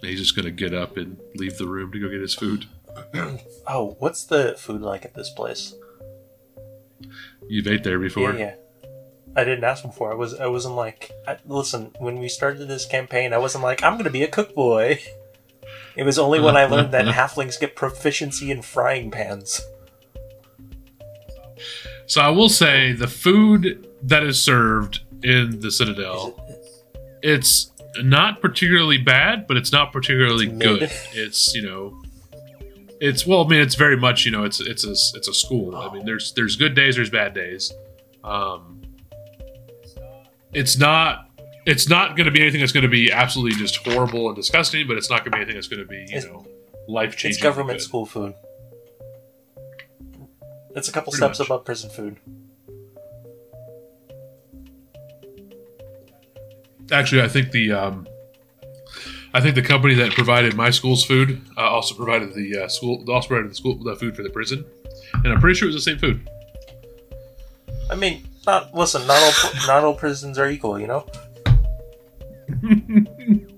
He's just gonna get up and leave the room to go get his food. (clears throat) Oh, what's the food like at this place? You've ate there before. Yeah, yeah. I didn't ask before. I was, I wasn't like, I, listen. When we started this campaign, I wasn't like, I'm gonna be a cook boy. (laughs) It was only when I (laughs) learned that halflings get proficiency in frying pans. So I will say the food that is served in the Citadel, it- it's not particularly bad, but it's not particularly It's good. It's you know, it's well, I mean, it's very much you know, it's it's a it's a school. I mean, there's there's good days, there's bad days. Um, it's not it's not going to be anything that's going to be absolutely just horrible and disgusting, but it's not going to be anything that's going to be you It's- know life changing. It's government school food. It's a couple Pretty steps much. above prison food. Actually, I think the um, I think the company that provided my school's food uh, also provided the uh, school also provided the school the food for the prison, and I'm pretty sure it was the same food. I mean, not listen. Not all not all prisons are equal. You know. (laughs)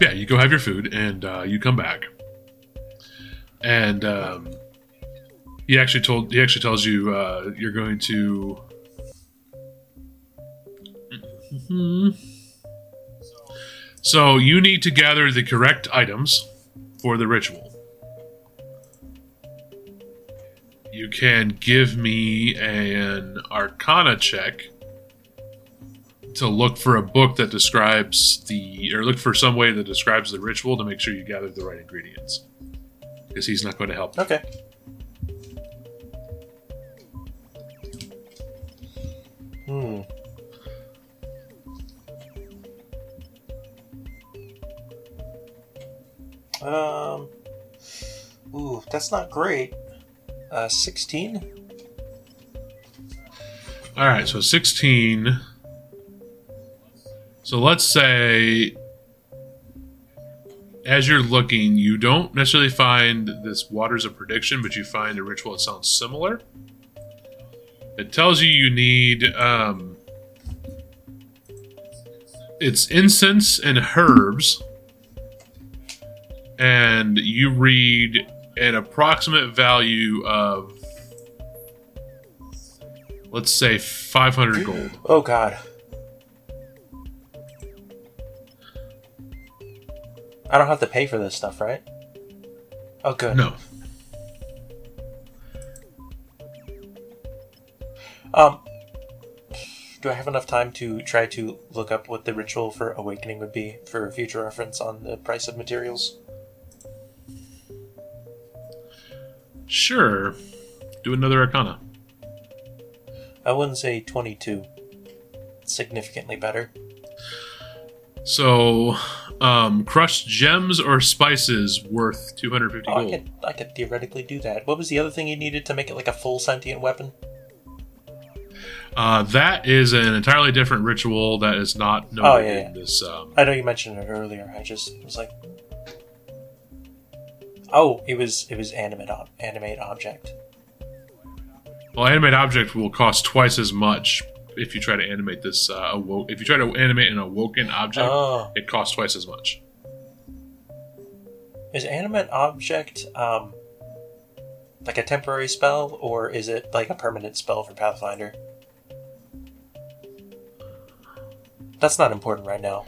yeah, you go have your food and uh, you come back, and um, he actually told he actually tells you uh, you're going to. Mhm. (laughs) So you need to gather the correct items for the ritual. You can give me an Arcana check to look for a book that describes the or look for some way that describes the ritual to make sure you gather the right ingredients because he's not going to help Okay. Um. Ooh, that's not great. Uh, sixteen. all right so 16 so let's say as you're looking you don't necessarily find this waters of prediction but you find a ritual that sounds similar it tells you you need um, it's incense and herbs and you read an approximate value of let's say 500 gold Oh God. I don't have to pay for this stuff, right? Oh, good. no Um, do I have enough time to try to look up what the ritual for awakening would be for future reference on the price of materials? Sure. Do another arcana. I wouldn't say 22. Significantly better. So, um, crushed gems or spices worth 250 Oh, I gold. could, I could theoretically do that. What was the other thing you needed to make it like a full sentient weapon? Uh, that is an entirely different ritual that is not noted Oh, yeah, yeah. in this. Um, I know you mentioned it earlier. I just was like, oh, it was it was animate ob- animate object. well, animate object will cost twice as much if you try to animate this. Uh, awo- if you try to animate an awoken object, Oh, it costs twice as much. is animate object um like a temporary spell, or is it like a permanent spell for Pathfinder? That's not important right now.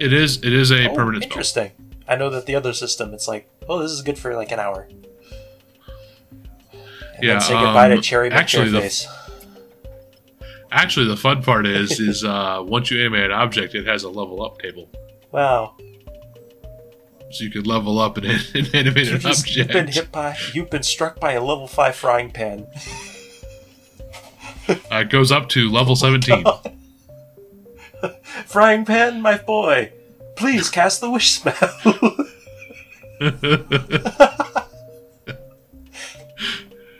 It is. It is a Oh, permanent spell. interesting. I know that the other system, it's like, oh, this is good for like an hour. And Yeah, then say goodbye to um, Cherry actually, the- face. Actually, the fun part is, is uh, once you animate an object, it has a level up table, Wow, so you could level up and, (laughs) and animate you an just, object. you've been hit by, you've been struck by a level five frying pan. Uh, it goes up to level 17. (laughs) frying pan, my boy, please cast the wish spell. (laughs)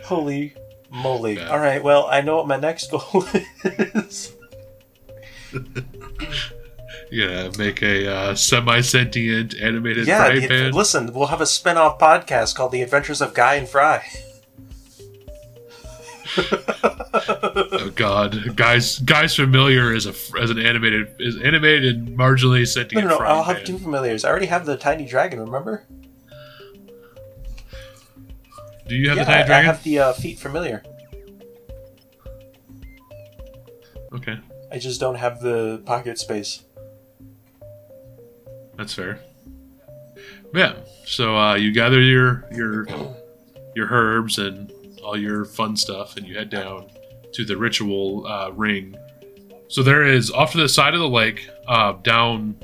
Holy moly. Yeah. All right, well, I know what my next goal (laughs) is. Yeah, make a uh, semi-sentient animated yeah, fry pan. listen, we'll have a spin off podcast called The Adventures of Guy and Fry. Oh God, guys, guys familiar as a as an animated is animated and marginally No, sentient. no, no, frying I'll have two familiars. I already have the tiny dragon, remember? Do you have yeah, the tiny I- I have the uh, feet familiar. Okay, I just don't have the pocket space. that's fair. Yeah. So uh, you gather your your your herbs and all your fun stuff, and you head down to the ritual uh, ring. So there is off to the side of the lake, uh, down.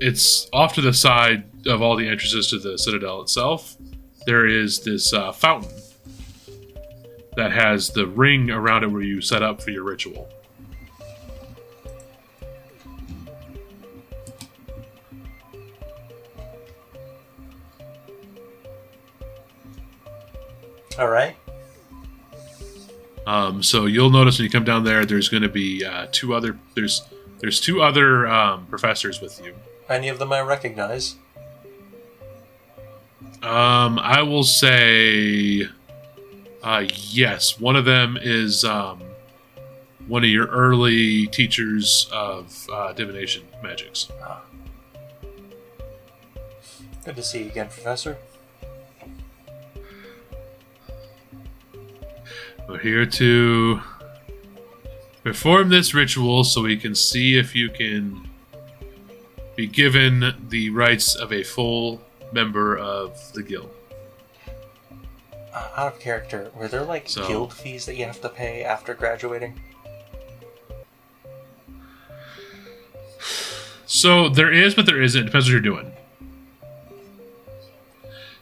It's off to the side of all the entrances to the citadel itself. There is this uh, fountain that has the ring around it where you set up for your ritual. All right. Um, so you'll notice when you come down there, there's going to be uh, two other there's there's two other um, professors with you. Any of them I recognize. Um, I will say, uh, yes. One of them is um, one of your early teachers of uh, divination magics. Good to see you again, Professor. We're here to perform this ritual so we can see if you can be given the rights of a full member of the guild. Uh, out of character, were there like So- guild fees that you have to pay after graduating? So there is, but there isn't. It depends what you're doing.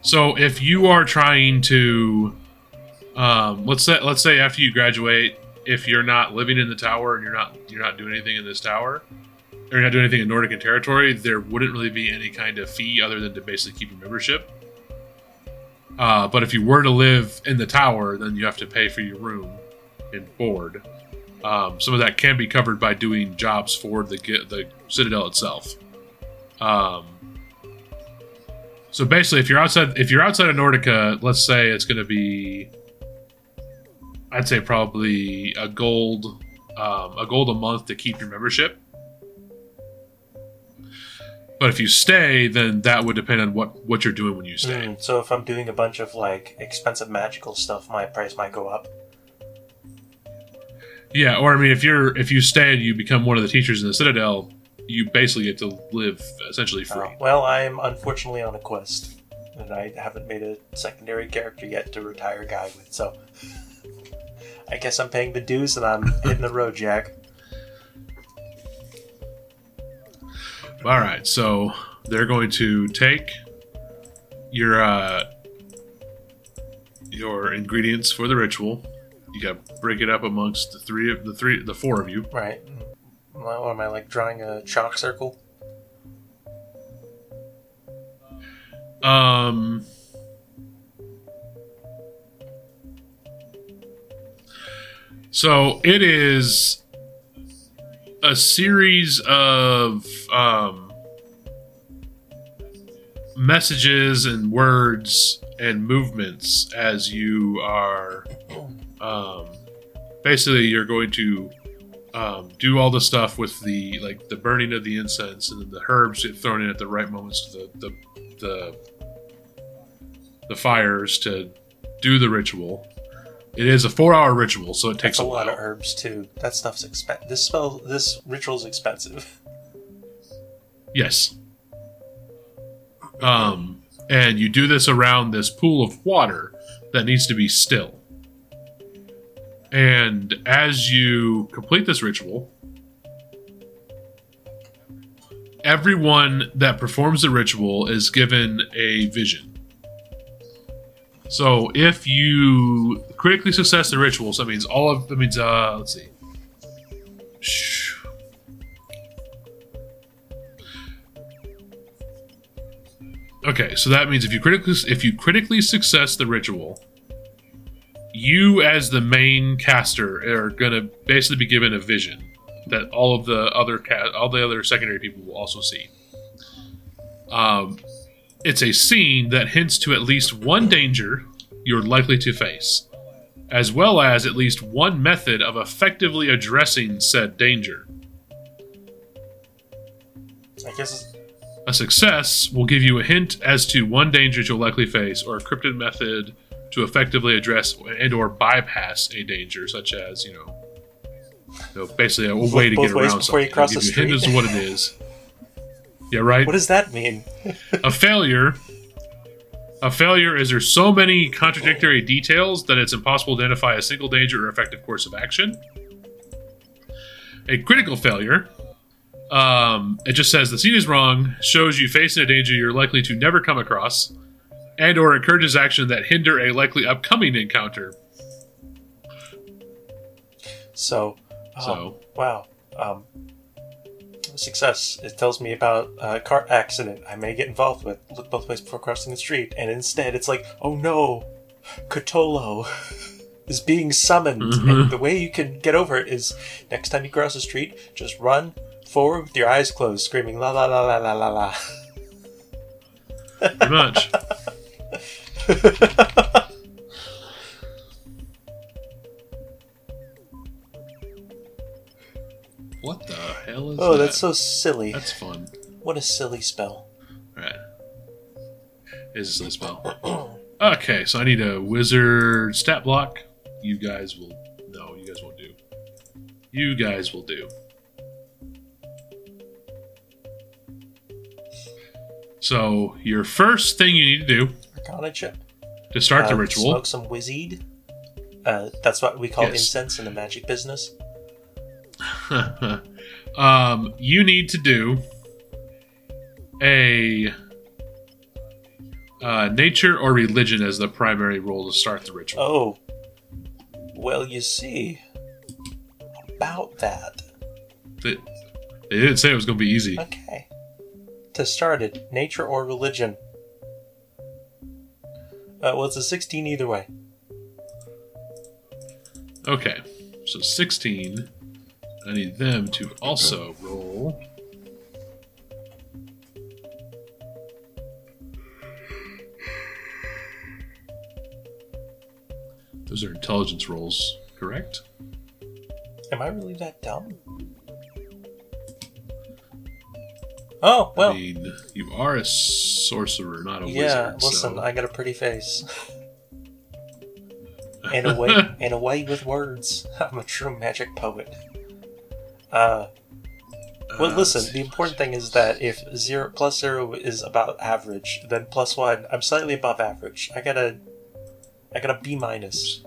So if you are trying to, um, let's say, let's say after you graduate, if you're not living in the tower and you're not you're not doing anything in this tower, or you're not doing anything in Nordican territory, there wouldn't really be any kind of fee other than to basically keep your membership. Uh, but if you were to live in the tower, then you have to pay for your room and board. Um, some of that can be covered by doing jobs for the the citadel itself. Um, so basically, if you're outside if you're outside of Nordica, let's say it's going to be, I'd say probably a gold um, a gold a month to keep your membership. But if you stay, then that would depend on what what you're doing when you stay. Hmm, so if I'm doing a bunch of like expensive magical stuff, my price might go up. Yeah, or I mean, if you're if you stay and you become one of the teachers in the Citadel, you basically get to live essentially free. Uh, well, I'm unfortunately on a quest, and I haven't made a secondary character yet to retire Guy with. So I guess I'm paying the dues and I'm hitting the road, Jack. All right, so they're going to take your uh, your ingredients for the ritual. You got to break it up amongst the three of the three the four of you. Right. What am I like drawing a chalk circle? Um. So it is a series of um, messages and words and movements as you are um, basically you're going to um, do all the stuff with the like the burning of the incense and then the herbs get thrown in at the right moments to the the, the the fires to do the ritual. It is a four-hour ritual, so it takes Takes a a lot while. of herbs too. That stuff's expensive. This spell, this ritual's expensive. Yes. Um, and you do this around this pool of water that needs to be still. And as you complete this ritual, everyone that performs the ritual is given a vision. So if you critically success the ritual, so that means all of that means uh let's see. Okay, so that means if you critically if you critically success the ritual, you as the main caster are to basically be given a vision that all of the other all the other secondary people will also see. Um, it's a scene that hints to at least one danger you're likely to face, as well as at least one method of effectively addressing said danger. I guess. A success will give you a hint as to one danger you'll likely face, or a cryptid method to effectively address and/or bypass a danger, such as you know, you know basically a way to get around before you cross It'll give you a hint as to what it is. Yeah, right. (laughs) What does that mean? a failure. A failure is there's so many contradictory details that it's impossible to identify a single danger or effective course of action. A critical failure. Um, it just says the scene is wrong, shows you facing a danger you're likely to never come across, and or encourages action that hinder a likely upcoming encounter. So, um, So- wow. Um, success. It tells me about a car accident I may get involved with. Look both ways before crossing the street, and instead it's like, oh no, Cthulhu (laughs) is being summoned, Mhm. and the way you can get over it is next time you cross the street, just run forward with your eyes closed, screaming la la la la la la la. Pretty much. (laughs) what the hell is oh, that? that's so silly. That's fun. What a silly spell. Alright. Is a silly spell. Okay, so I need a wizard stat block. You guys will. No, you guys won't do. You guys will do. So, your first thing you need to do Arcana chip. to start the Uh, ritual. Smoke some wizard. Uh, that's what we call Yes. incense in the magic business. (laughs) um, you need to do a uh, nature or religion as the primary role to start the ritual. Oh. Well, you see. About that. They, they didn't say it was going to be easy. Okay. To start it, nature or religion. Uh, well, it's a 16 either way. Okay, so 16. I need them to also roll. Those are intelligence rolls, correct? Am I really that dumb? Oh, well. I mean, you are a sorcerer, not a yeah, wizard. Yeah, listen, so. I got a pretty face. and a way (laughs) and a way with words. I'm a true magic poet. Uh well Uh, listen, the important thing is that if zero plus zero is about average, then plus one I'm slightly above average. I got a I got a B minus.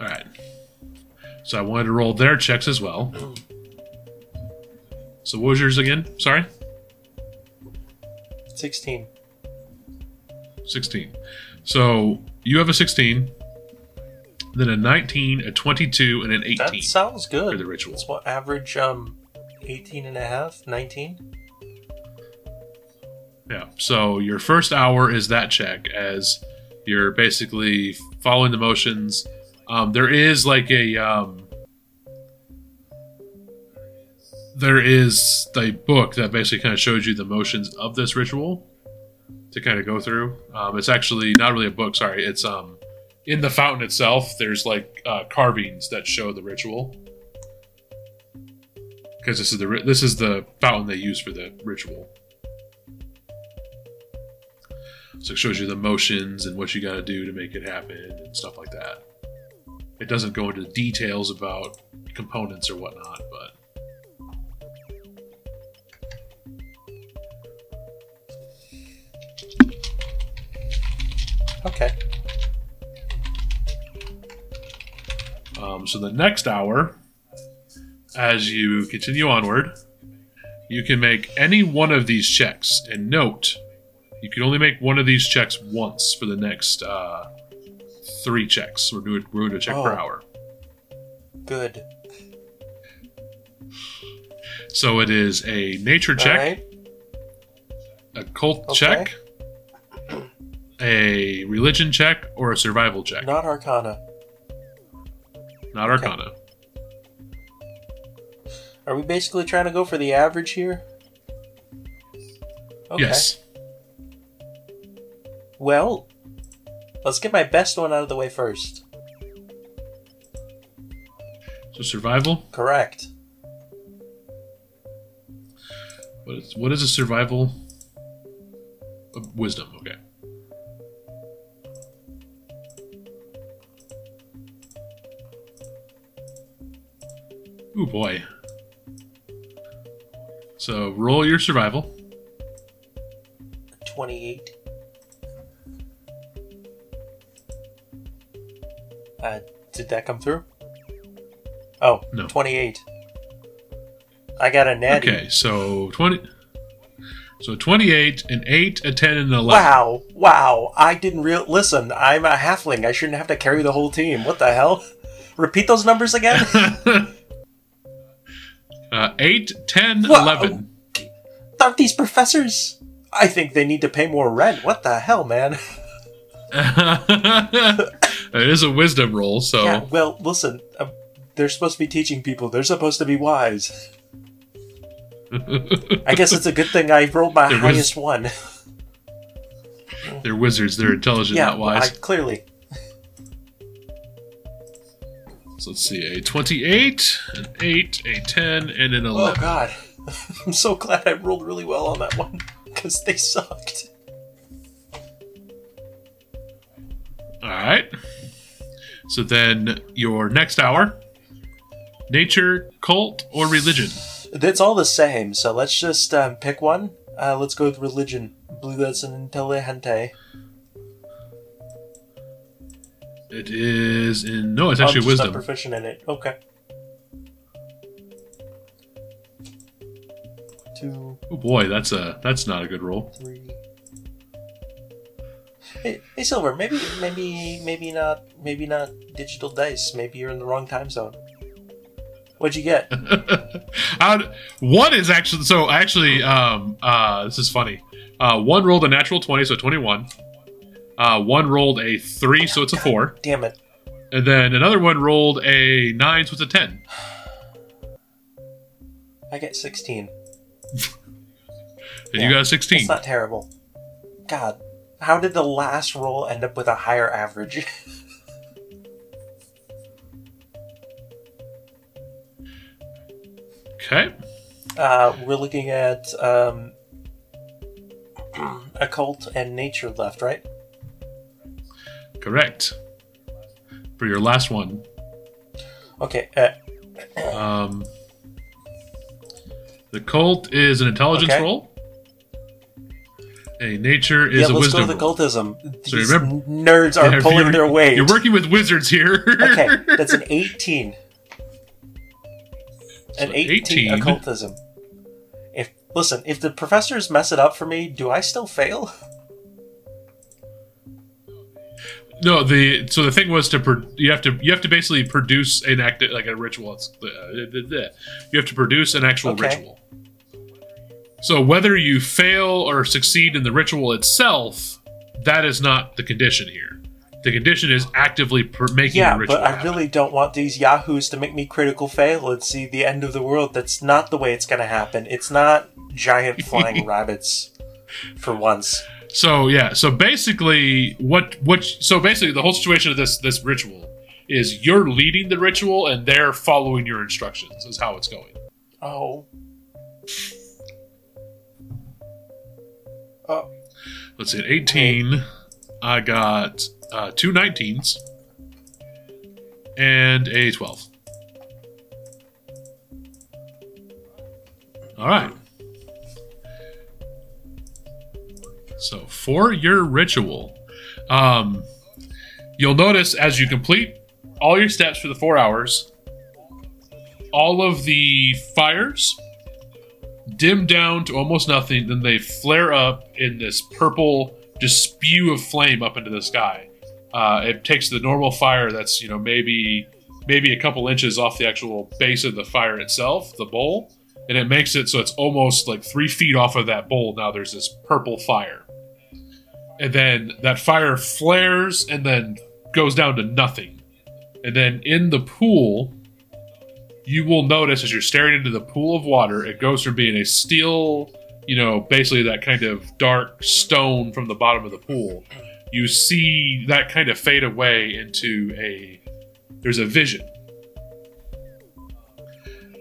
All right. So I wanted to roll their checks as well. (clears throat) So what was yours again? Sorry, Sixteen. sixteen. So you have a sixteen, then a nineteen, a twenty-two, and an 18. That sounds for the ritual. That's what average um 18 and a half, 19? Yeah. So your first hour is that check as you're basically following the motions. Um, there is like a um, there is a book that basically kind of shows you the motions of this ritual to kind of go through. Um, it's actually not really a book. Sorry, it's um in the fountain itself. There's like uh, carvings that show the ritual because this is the this is the fountain they use for the ritual. So it shows you the motions and what you got to do to make it happen and stuff like that. It doesn't go into details about components or whatnot, but Okay. Um, so the next hour, as you continue onward, you can make any one of these checks. And note, you can only make one of these checks once for the next uh, three checks. We're doing, we're doing a check per Oh. hour. Good. So it is a nature check, Alright. a cult Okay. check, a religion check or a survival check. Not Arcana. Not Arcana. Are we basically trying to go for the average here? Okay. Yes. Well, let's get my best one out of the way first. So survival. Correct. What is what is a survival? Wisdom. Okay. Ooh boy. So roll your survival. 28. Uh, did that come through? Oh, No. 28. I got a natty. Okay, so twenty. So twenty-eight, an eight, a ten, and an eleven. Wow, wow. I didn't real listen, I'm a halfling. I shouldn't have to carry the whole team. What the hell? Repeat those numbers again? (laughs) uh, 8, 10, Whoa. 11. Aren't these professors? I think they need to pay more rent. What the hell, man? (laughs) (laughs) it is a wisdom roll, so Yeah, well, listen. Uh, they're supposed to be teaching people. They're supposed to be wise. (laughs) I guess it's a good thing I rolled my There was- highest one. they're wizards. They're intelligent, yeah, not wise. I, clearly. So let's see: a twenty-eight, an eight, a ten, and an 11. Oh, god. (laughs) I'm so glad I rolled really well on that one because they sucked. All right. So then your next hour: nature, cult, or religion. It's all the same, so let's just um, pick one. Uh, let's go with religion. I believe that's an intelligente. It is in no, it's actually I'm just wisdom. not proficient in it. Okay. Two, Oh boy, that's a that's not a good roll. three. Hey, hey, Silver. Maybe, maybe, maybe not. Maybe not digital dice. Maybe you're in the wrong time zone. What'd you get? (laughs) One is actually so actually um uh this is funny. Uh one rolled a natural 20 so 21. Uh one rolled a 3 so it's a 4 Damn it! and then another one rolled a 9 so it's a 10. I get sixteen. And Yeah, you got a 16. It's not terrible. God, how did the last roll end up with a higher average? (laughs) Okay. Uh, we're looking at um, (clears throat) occult and nature left, right? Correct. For your last one. Okay. Uh, Um The cult is an intelligence Okay. roll. A nature is yeah, a let's wisdom go with roll. occultism. So These remember- nerds are (laughs) Yeah, pulling their weight. You're working with wizards here. okay, that's an (laughs) 18. An 18, 18. occultism. If listen, if the professors mess it up for me, do I still fail? (laughs) No, the so the thing was to pro- you have to you have to basically produce an act like a ritual. It's, uh, you have to produce an actual Okay. ritual. So whether you fail or succeed in the ritual itself, that is not the condition here. The condition is actively per- making Yeah, the ritual. but I happen. really don't want these yahoos to make me critical fail and see the end of the world. That's not the way it's going to happen. It's not giant (laughs) flying rabbits for once. So yeah, so basically, what what so basically the whole situation of this this ritual is you're leading the ritual and they're following your instructions. Is how it's going. Oh. Oh, Let's see, at 18, I got uh, two 19s and a 12. All right. So for your ritual, um, you'll notice as you complete all your steps for the four hours, all of the fires dim down to almost nothing, then they flare up in this purple just spew of flame up into the sky. Uh, it takes the normal fire that's you know maybe maybe a couple inches off the actual base of the fire itself, the bowl, and it makes it so it's almost like three feet off of that bowl. Now there's this purple fire, and then that fire flares and then goes down to nothing. And then in the pool, you will notice as you're staring into the pool of water, it goes from being a steel, you know, basically that kind of dark stone from the bottom of the pool. You see that kind of fade away into a there's a vision.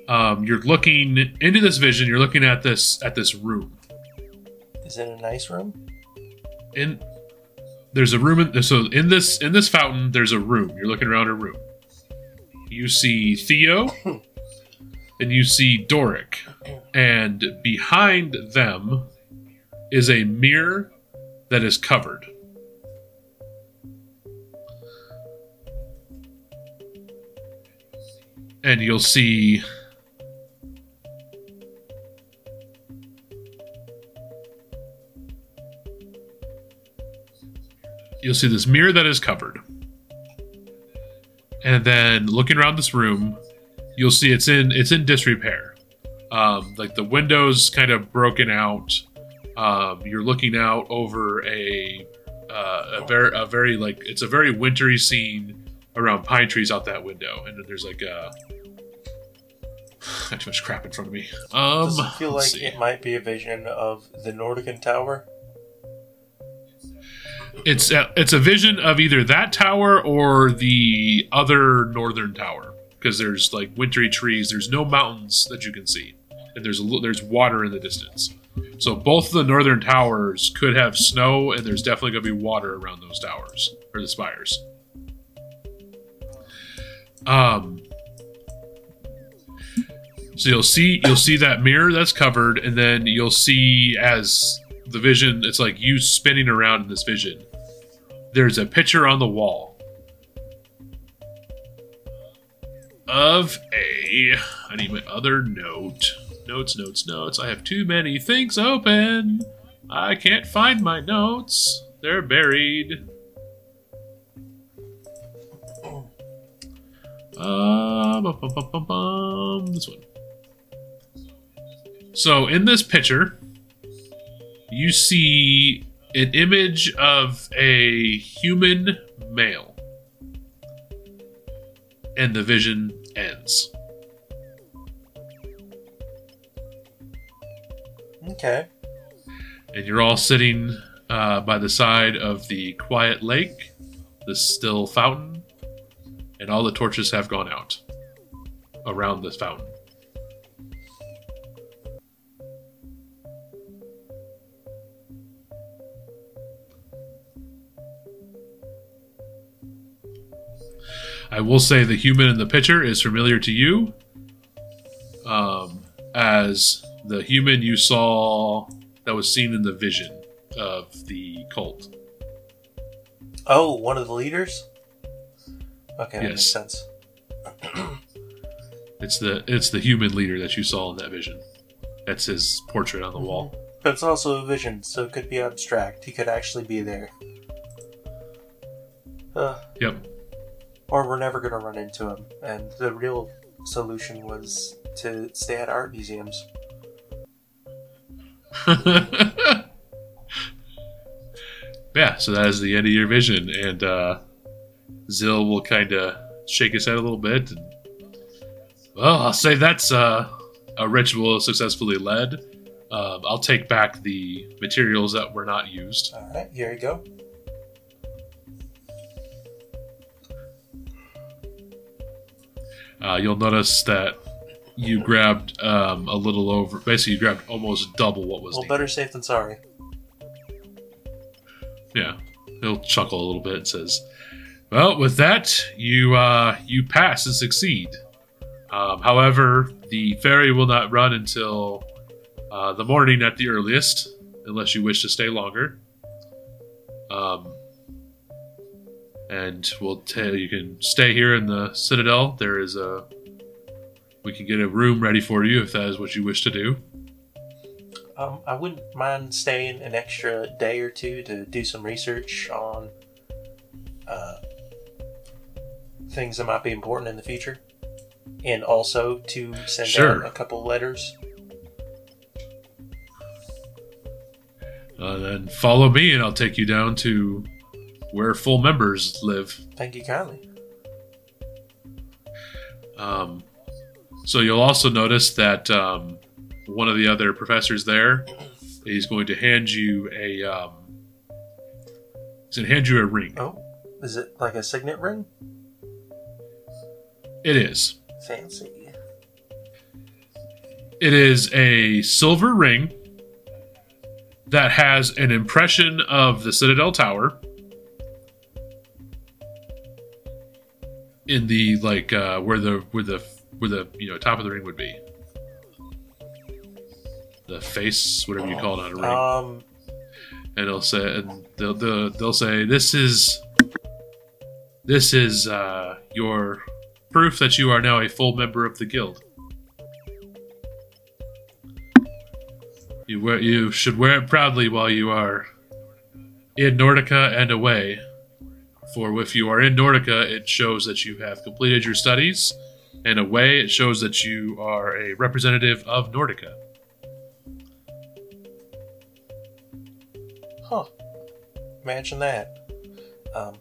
Um, you're looking into this vision. You're looking at this at this room. Is it a nice room? In there's a room. In, so in this in this fountain, there's a room. You're looking around a room. You see Theo, (clears throat) and you see Doric, and behind them is a mirror that is covered. And you'll see you'll see this mirror that is covered. And then looking around this room, you'll see it's in it's in disrepair. Um, like the windows kind of broken out. Um, you're looking out over a uh, a very a very like it's a very wintry scene around pine trees out that window, and then there's like a. Got (sighs) too much crap in front of me. Um, Does it feel like see. it might be a vision of the Nordican Tower? It's a, it's a vision of either that tower or the other northern tower because there's like wintry trees. There's no mountains that you can see, and there's a, there's water in the distance. So both of the northern towers could have snow, and there's definitely going to be water around those towers or the spires. Um. So you'll see you'll see that mirror that's covered, and then you'll see as the vision. It's like you spinning around in this vision. There's a picture on the wall of a. I need my other note. Notes, notes, notes. I have too many things open. I can't find my notes. They're buried. Uh, bum, bum, bum. This one. So in this picture, you see an image of a human male. And the vision ends. Okay. And you're all sitting uh, by the side of the quiet lake, the still fountain, and all the torches have gone out around this fountain. I will say the human in the picture is familiar to you um, as the human you saw that was seen in the vision of the cult. Oh, one of the leaders? Okay, that makes sense. (clears throat) It's the it's the human leader that you saw in that vision. That's his portrait on the wall. But it's also a vision, so it could be abstract. He could actually be there. Uh, Yep. Or we're never going to run into him. And the real solution was to stay at art museums. (laughs) yeah, so that is the end of your vision, and uh, Zill will kind of shake his head a little bit. And, well, I'll say that's uh, a ritual successfully led. Um, I'll take back the materials that were not used. Alright, here you go. Uh, you'll notice that you grabbed um, a little over. Basically, you grabbed almost double what was Well, needed. better safe than sorry. Yeah, he'll chuckle a little bit and says, "Well, with that, you uh, you pass and succeed. Um, however, the ferry will not run until uh, the morning at the earliest, unless you wish to stay longer. Um, and we'll tell you can stay here in the citadel. There is a we can get a room ready for you if that is what you wish to do. Um, I wouldn't mind staying an extra day or two to do some research on uh, things that might be important in the future, and also to send Sure. out a couple letters. Uh, then follow me, and I'll take you down to where full members live. Thank you kindly. Um, so you'll also notice that um, one of the other professors there is going to hand you a um, he's going to hand you a ring. Oh, is it like a signet ring? It is. Fancy. It is a silver ring that has an impression of the Citadel Tower in the like uh, where the where the where the you know top of the ring would be. The face, whatever you call it on a ring, Um, and it'll say, and they'll, they'll they'll say, "This is this is uh, your proof that you are now a full member of the guild." You wear, you should wear it proudly while you are in Nordica and away. For if you are in Nordica, it shows that you have completed your studies, and away it shows that you are a representative of Nordica. huh. Imagine that. Um,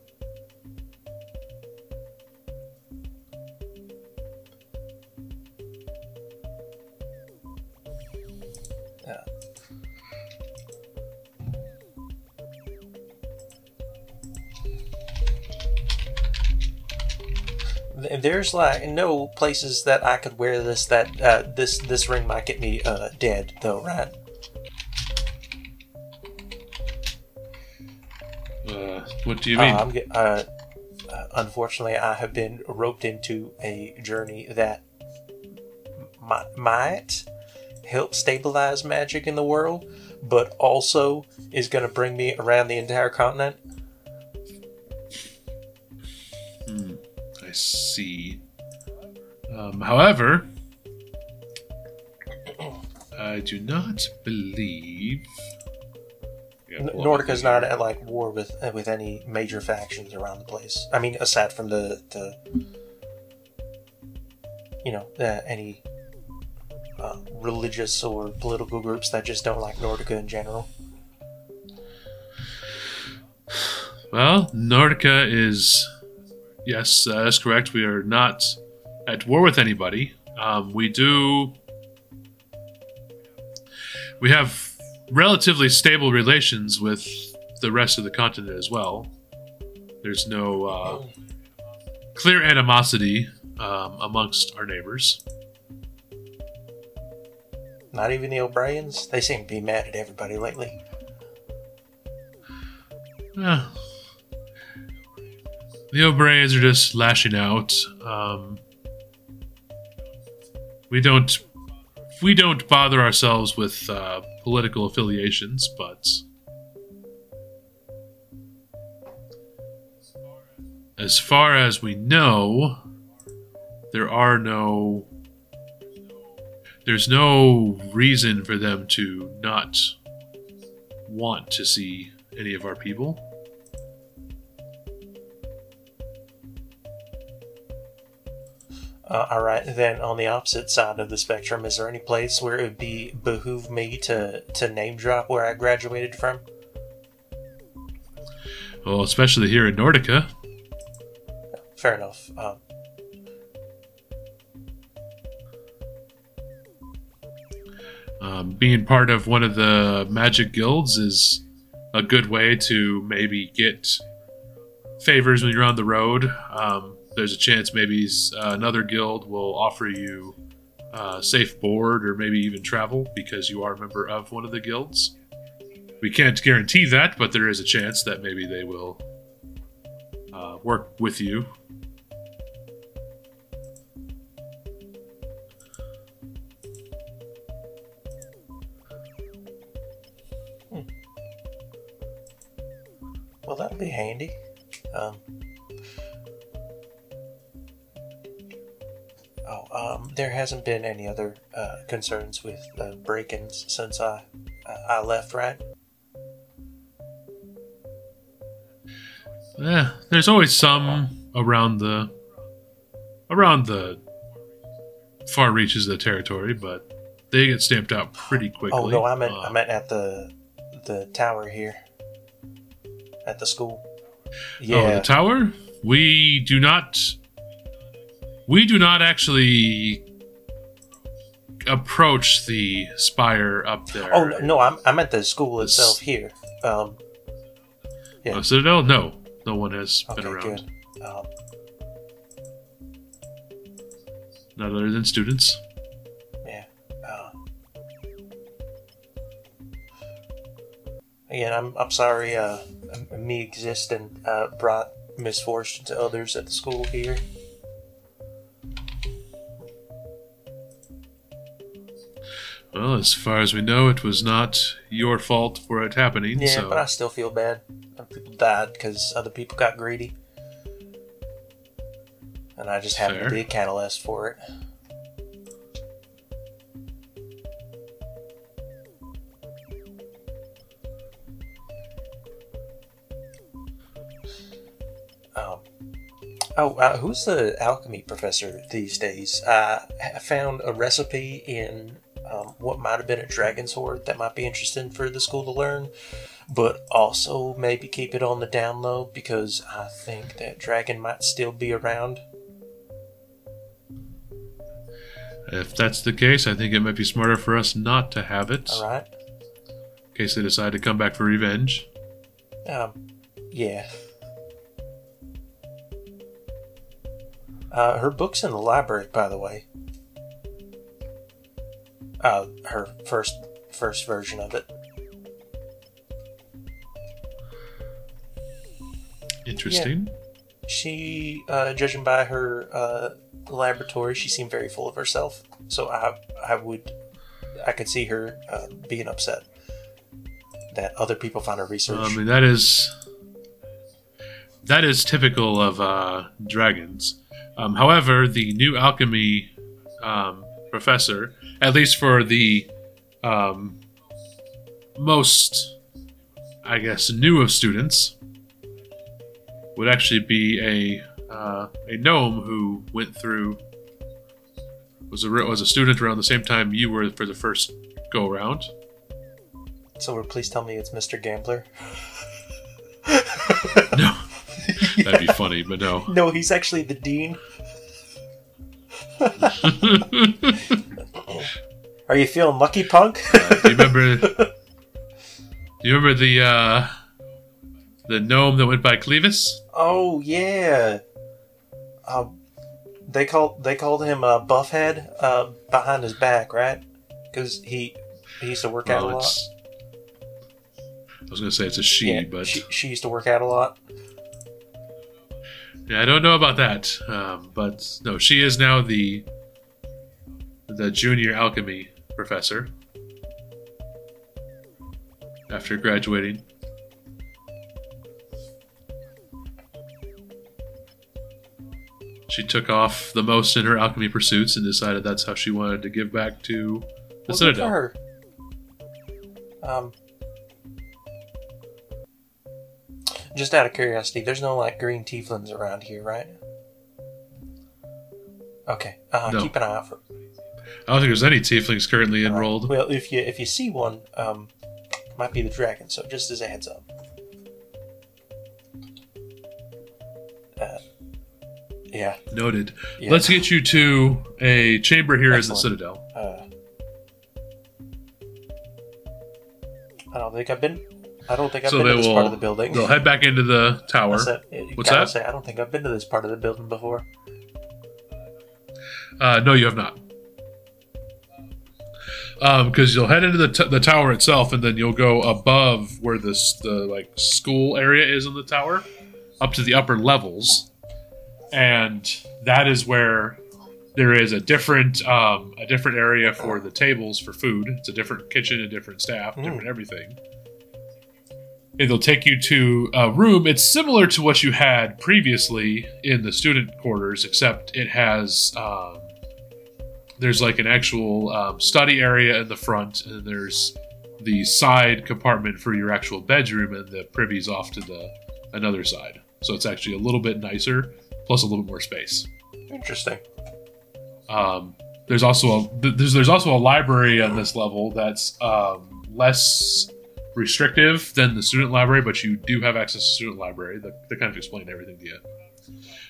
There's like no places that I could wear this that uh, this this ring might get me uh, dead though, right? Uh, what do you mean? Uh, I'm get, uh, uh, unfortunately, I have been roped into a journey that mi- might help stabilize magic in the world, but also is going to bring me around the entire continent. See. Um, however, I do not believe. Yeah, N- pull up Nordica's not at like war with uh, with any major factions around the place. I mean, aside from the the you know uh, any uh, religious or political groups that just don't like Nordica in general. Well, Nordica is. Yes, uh, that's correct. We are not at war with anybody. Um, we do. We have relatively stable relations with the rest of the continent as well. There's no uh, clear animosity um, amongst our neighbors. Not even the O'Briens. They seem to be mad at everybody lately. Yeah. The O'Briens are just lashing out. Um, we don't we don't bother ourselves with uh, political affiliations, but as far as we know, there are no there's no reason for them to not want to see any of our people. Uh, all right, then on the opposite side of the spectrum, is there any place where it would be behoove me to to name drop where I graduated from? Well, especially here in Nordica. Fair enough. Um, Um, being part of one of the magic guilds is a good way to maybe get favors when you're on the road. Um, there's a chance maybe uh, another guild will offer you uh, safe board or maybe even travel because you are a member of one of the guilds. We can't guarantee that, but there is a chance that maybe they will uh, work with you. well, that'll be handy. Um, oh, um, there hasn't been any other uh, concerns with uh, break-ins since I uh, I left, right? Yeah, there's always some around the around the far reaches of the territory, but they get stamped out pretty quickly. Oh no, I meant Uh, I meant at the the tower here at the school. Oh, the tower? We do not. We do not actually approach the spire up there. Oh, no, I'm I'm at the school itself here. Um, yeah. Oh, Citadel? No, no one has okay, been around. good. Um, Not other than students. yeah. Uh, again, I'm I'm sorry. Uh, me existing uh, brought misfortune to others at the school here. Well, as far as we know, it was not your fault for it happening. Yeah, so but I still feel bad. Other people died because other people got greedy, and I just happened Fair. to be a catalyst for it. Um, oh, uh, who's the alchemy professor these days? Uh, I found a recipe in um, what might have been a dragon's hoard that might be interesting for the school to learn but also maybe keep it on the down low because I think that dragon might still be around. if that's the case, I think it might be smarter for us not to have it All right. in case they decide to come back for revenge. Um, yeah. Uh, her book's in the library, by the way. Uh, her first first version of it. Interesting. She, uh, judging by her uh, laboratory, she seemed very full of herself. So I, I would, I could see her uh, being upset that other people found her research. I mean, that is that is typical of uh, dragons. Um, however, the new alchemy um, professor, at least for the um, most, I guess, new of students, would actually be a uh, a gnome who went through was a was a student around the same time you were for the first go around. so please tell me it's Mr. Gambler. (laughs) No, that'd be funny, but no. (laughs) no, he's actually the dean. (laughs) Are you feeling lucky, punk? Uh, do you remember? (laughs) do you remember the uh, the gnome that went by Clevis? oh yeah. Um, they called they called him uh, Buffhead uh, behind his back, right? Because he he used to work out a lot. I was gonna say it's a she, yeah, but she, she used to work out a lot. yeah, I don't know about that. Um, but no, she is now the the junior alchemy professor after graduating. She took off the most in her alchemy pursuits and decided that's how she wanted to give back to the Well, Citadel. for her. Um, just out of curiosity, there's no like green tieflings around here, right? Okay, uh, No. keep an eye out for. I don't think there's any tieflings currently Alright. enrolled. Well, if you if you see one, um, might be the dragon. So just as a heads up. Uh, yeah. Noted. yeah. Let's get you to a chamber here in the Excellent. Citadel. Uh, I don't think I've been. I don't think I've So been they to this part will- of the building. They'll head back into the tower. That's it. You What's gotta that? Say, I don't think I've been to this part of the building before. Uh, no, you have not. Because you'll head into the, t- the tower itself, and then you'll go above where this the like school area is in the tower, up to the upper levels, and that is where there is a different um, a different area for the tables for food. It's a different kitchen, a different staff, Mm. different everything. They'll take you to a room. It's similar to what you had previously in the student quarters, except it has um, there's like an actual um, study area in the front, and there's the side compartment for your actual bedroom, and the privy's off to the another side. So it's actually a little bit nicer, plus a little bit more space. Interesting. Um, there's also a there's there's also a library on this level that's um, less restrictive than the student library, but you do have access to student library. That, that kind of explained everything to you.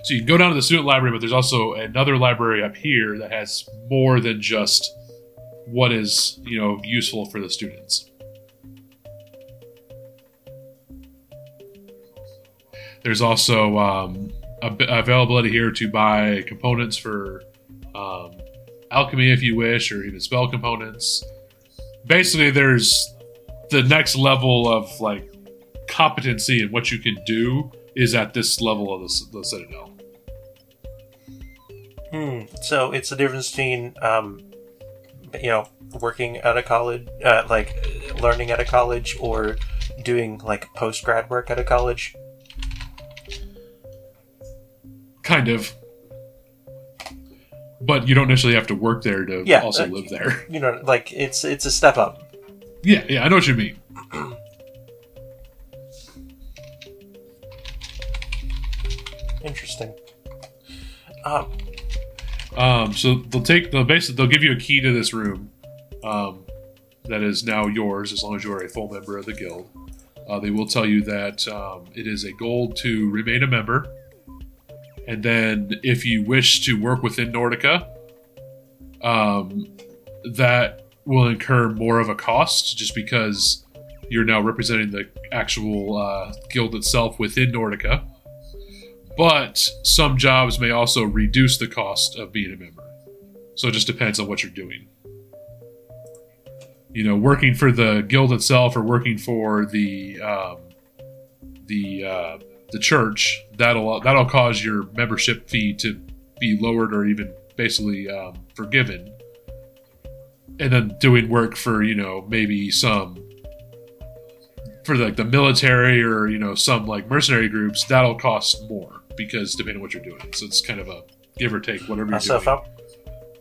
So you can go down to the student library, but there's also another library up here that has more than just what is you know useful for the students. There's also um, availability here to buy components for um, alchemy if you wish, or even spell components. Basically, there's the next level of like competency and what you can do is at this level of the, the Citadel. Hmm. So it's the difference between, um, you know, working at a college, uh, like learning at a college, or doing like post grad work at a college. Kind of. But you don't necessarily have to work there to Yeah, also uh, live there. You know, like it's it's a step up. Yeah, yeah, I know what you mean. (clears throat) Interesting. Um, Um, so they'll take they'll basically they'll give you a key to this room, um, that is now yours as long as you are a full member of the guild. Uh, they will tell you that um, it is a gold to remain a member, and then if you wish to work within Nordica, um, that will incur more of a cost just because you're now representing the actual uh, guild itself within Nordica but some jobs may also reduce the cost of being a member. So it just depends on what you're doing. You know, working for the guild itself or working for the um, the uh, the church that'll that'll cause your membership fee to be lowered or even basically um, forgiven. And then doing work for you know maybe some for like the military or you know some like mercenary groups that'll cost more because depending on what you're doing so it's kind of a give or take whatever you're doing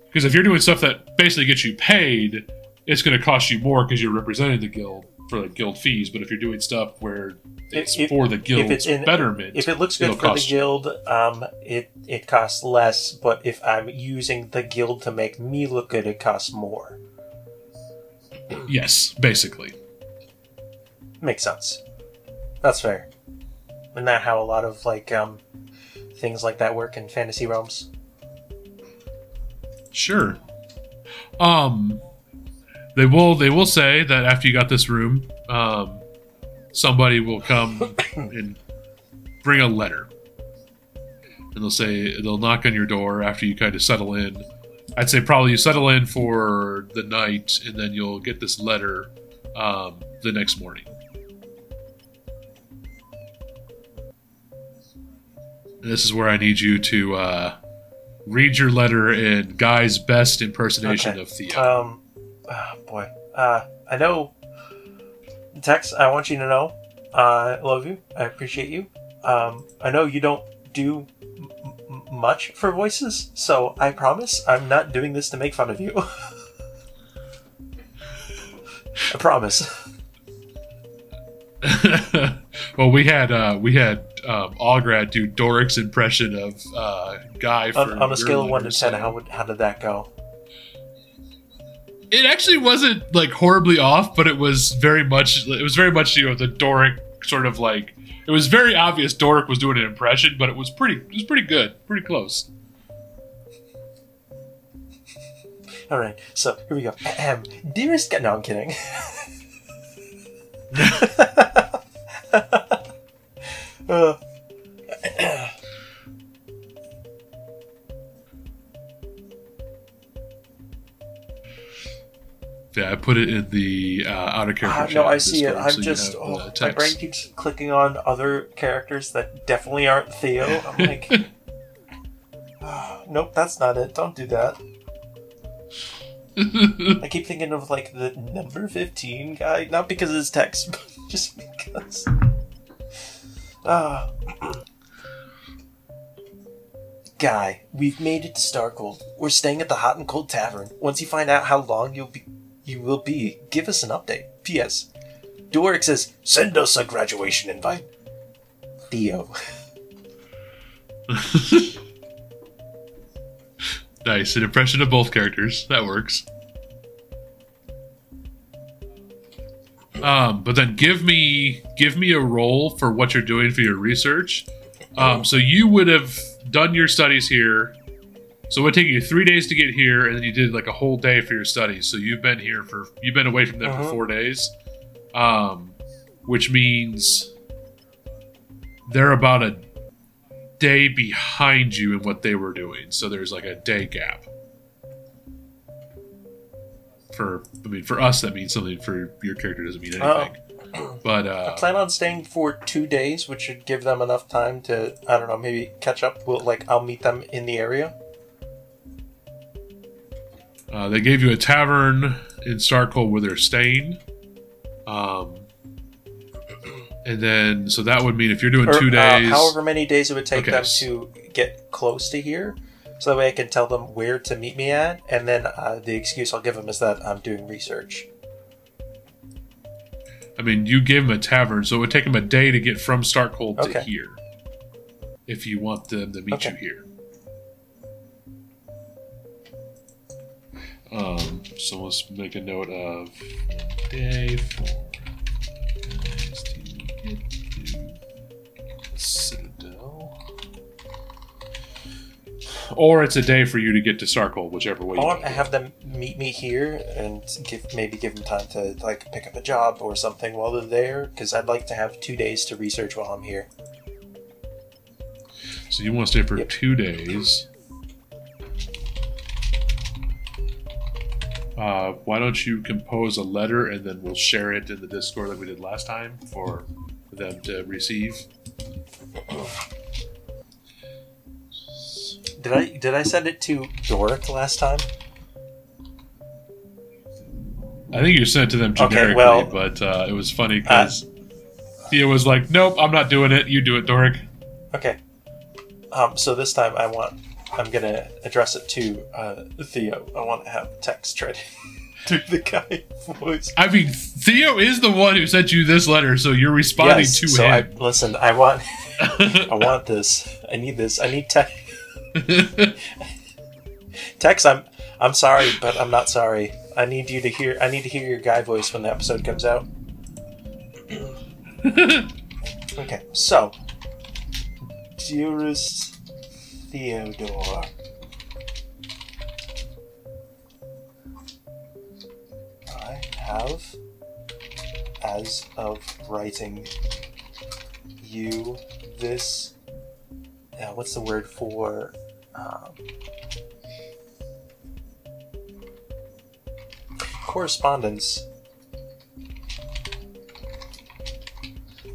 because if you're doing stuff that basically gets you paid it's going to cost you more because you're representing the guild for like guild fees but if you're doing stuff where it's If- for the guild's in- betterment if it looks good for the guild, um, it it costs less. But if I'm using the guild to make me look good, it costs more. yes basically Makes sense. That's fair. Isn't that how a lot of like um, things like that work in fantasy realms? Sure. Um, they will. They will say that after you got this room, um, somebody will come (coughs) and bring a letter, and they'll say they'll knock on your door after you kind of settle in. I'd say probably you settle in for the night, and then you'll get this letter um, the next morning. This is where I need you to uh, read your letter in Guy's best impersonation Okay. of Theo. Um, ah, boy. Uh, I know. Tex, I want you to know, uh, I love you. I appreciate you. Um, I know you don't do m- much for voices, so I promise I'm not doing this to make fun of you. (laughs) I promise. (laughs) well, we had uh, we had um, Algrad do Doric's impression of uh, Guy On, on a scale of one to ten, how would, how did that go? it actually wasn't like horribly off, but it was very much it was very much you know the Doric sort of like it was very obvious Doric was doing an impression, but it was pretty it was pretty good, pretty close. All right, so here we go. Ahem. Dearest, no, I'm kidding. (laughs) put it in the uh, outer character. Ah, chat no, I see it. I'm so just oh, my brain keeps clicking on other characters that definitely aren't Theo. I'm (laughs) like, (sighs) nope, that's not it. Don't do that. I keep thinking of like the number fifteen guy, not because of his text, (laughs) but just because. Ah. (clears throat) Guy, we've made it to Starkhold. We're staying at the Hot and Cold Tavern. Once you find out how long you'll be, you will be, give us an update. P.S. Doric says, send us a graduation invite. Theo. (laughs) nice, an impression of both characters. That works. Um, but then give me give me a role for what you're doing for your research. Um, so you would have done your studies here. So it would take you three days to get here, and then you did like a whole day for your studies. So you've been here for you've been away from them for Uh-huh. four days, um, which means they're about a day behind you in what they were doing. So there's like a day gap. For I mean, for us that means something. For your character doesn't mean Oh. anything. But I uh, plan on staying for two days, which should give them enough time to, I don't know, maybe catch up. We'll, like, I'll meet them in the area. Uh, they gave you a tavern in Starkhold where they're staying. Um, and then, so that would mean if you're doing Or, two uh, days, however many days it would take Okay, them to get close to here. So that way I can tell them where to meet me at, and then uh, the excuse I'll give them is that I'm doing research. I mean, you gave them a tavern, so it would take them a day to get from Starkhold to here. If you want them to meet Okay. you here. Um, so let's make a note of day four. guys to get to Citadel. Or it's a day for you to get to Starkhold, whichever way I you want want to have them meet me here and give maybe give them time to like pick up a job or something while they're there, because I'd like to have two days to research while I'm here. So you want to stay for Yep. two days. Uh, why don't you compose a letter and then we'll share it in the Discord like we did last time for them to receive. Did I did I send it to Doric last time? I think you sent it to them Okay, generically, well- but uh, it was funny because Thea was like, "Nope, I'm not doing it. You do it, Doric." Okay. Um, so this time I want I'm gonna address it to uh, Theo. I want to have Tex try (laughs) to the guy voice. I mean, Theo is the one who sent you this letter, so you're responding Yes, to so I him. listen. I want (laughs) I want this. I need this. I need text. Tex, I'm I'm sorry, but I'm not sorry. I need you to hear. I need to hear your guy voice when the episode comes out. (laughs) okay, so dearest Theodore, I have, as of writing you this. Uh, what's the word for? Um, correspondence.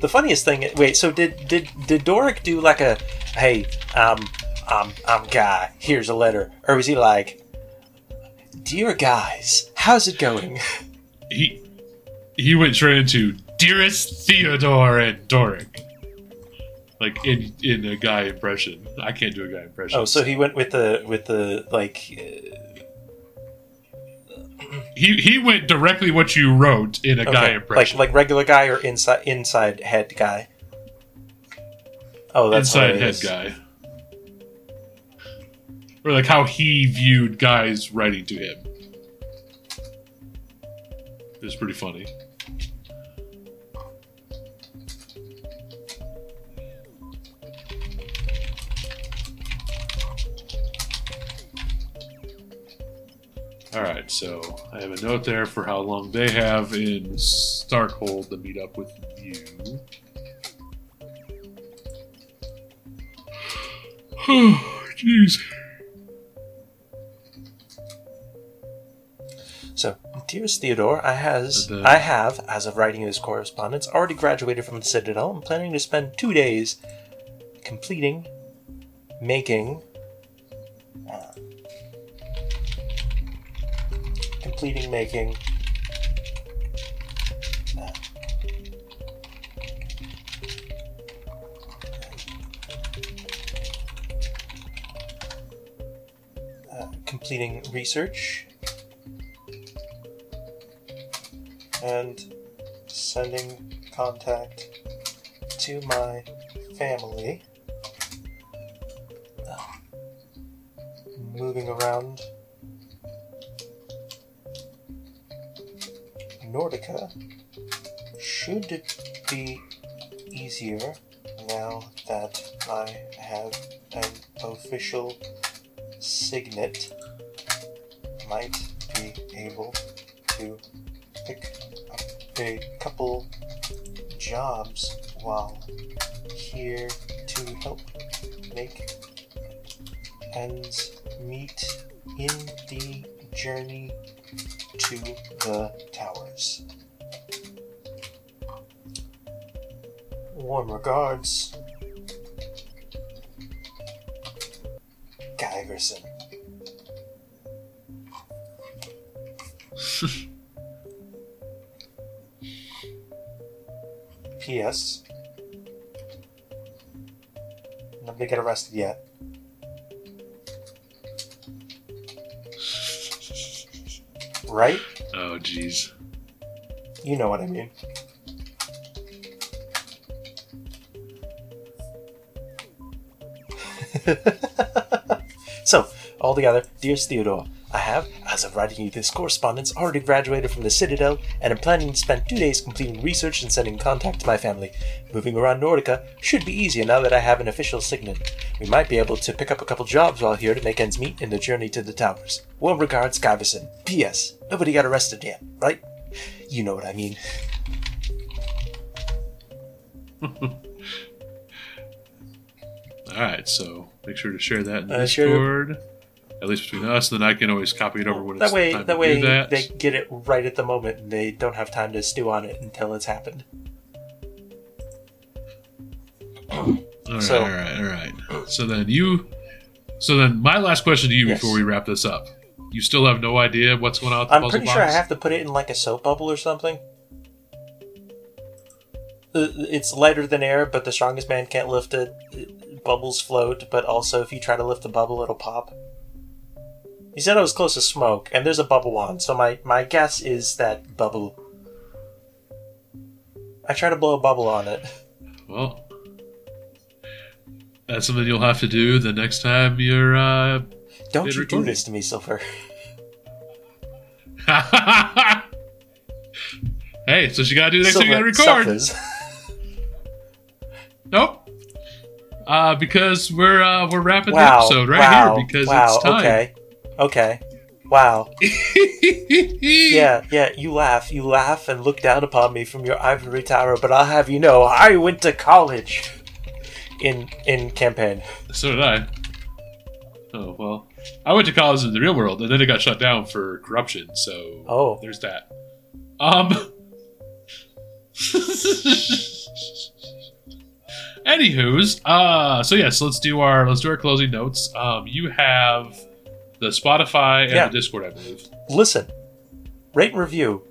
The funniest thing. Wait. So did did did Doric do like a hey um um um guy. Here's a letter. Or was he like dear guys how's it going? He he went straight into dearest Theodore and Doric, like in in a guy impression. I can't do a guy impression. oh so he went with the with the like uh, he he went directly what you wrote in a guy impression. like like regular guy or inside inside head guy? Oh that's inside head guy, or like how he viewed guys writing to him. It was pretty funny. All right, so I have a note there for how long they have in Starkhold to meet up with you. Oh, (sighs) jeez. So, dearest Theodore, I has The- I have, as of writing this correspondence, already graduated from the Citadel and planning to spend two days completing, making, uh, completing, making. uh, uh, completing research and sending contact to my family. Moving around Nordica should be easier now that I have an official signet. Might be able to pick a couple jobs while here to help make ends meet in the journey to the towers. Warm regards, Guyverson. P.S. Nobody get arrested yet. Right? Oh, jeez. You know what I mean. (laughs) so, altogether, dearest Theodore, I have, as of writing you this correspondence, I already graduated from the Citadel and am planning to spend two days completing research and sending contact to my family. Moving around Nordica should be easier now that I have an official signet. We might be able to pick up a couple jobs while here to make ends meet in the journey to the towers. Well regards, Guyverson. P.S. Nobody got arrested yet, right? You know what I mean. (laughs) All right, so make sure to share that in Uh, sure. At least between us, then I can always copy it over when that it's way, time that to way do that. they get it right at the moment, and they don't have time to stew on it until it's happened. All right, So- all right, all right. So then you, so then my last question to you Yes. before we wrap this up: You still have no idea what's going on with the I'm puzzle pretty box? sure I have to put it in like a soap bubble or something. Uh, It's lighter than air, but the strongest man can't lift it. It- Bubbles float, but also if you try to lift the bubble, it'll pop. He said it was close to smoke, and there's a bubble wand, so my, my guess is that bubble. I try to blow a bubble on it. (laughs) Well, that's something you'll have to do the next time you're. uh... Don't you do this to me, Silver. (laughs) hey, so you gotta do the next time you gotta record. (laughs) Nope. Uh, because we're uh, we're wrapping wow. the episode right wow, here because wow, it's time. Okay. Okay. Wow. (laughs) Yeah, yeah, you laugh. You laugh and look down upon me from your ivory tower, but I'll have you know I went to college in in campaign. So did I. Oh well, I went to college in the real world, and then it got shut down for corruption. So Oh. there's that. Um. (laughs) Anywho's, uh, so yes, let's do our let's do our closing notes. Um, you have the Spotify and Yeah. the Discord, I believe. Listen. Rate and review.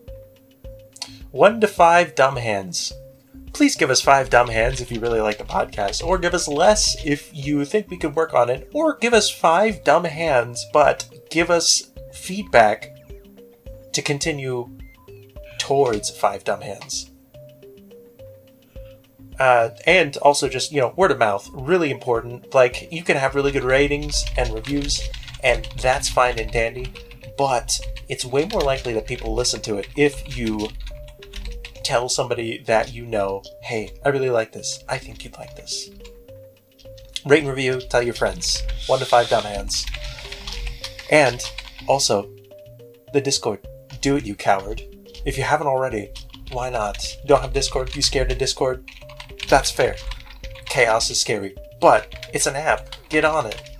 One to five dumb hands. Please give us five dumb hands if you really like the podcast, or give us less if you think we could work on it, or give us five dumb hands, but give us feedback to continue towards five dumb hands. Uh, and also just you know word of mouth really important like you can have really good ratings and reviews and that's fine and dandy but it's way more likely that people listen to it if you tell somebody that you know hey i really like this. I think you'd like this. Rate and review tell your friends. One to five dumb hands. And also the discord. Do it you coward. If you haven't already why not? You don't have discord? You scared of discord? That's fair. Chaos is scary, but it's an app. Get on it.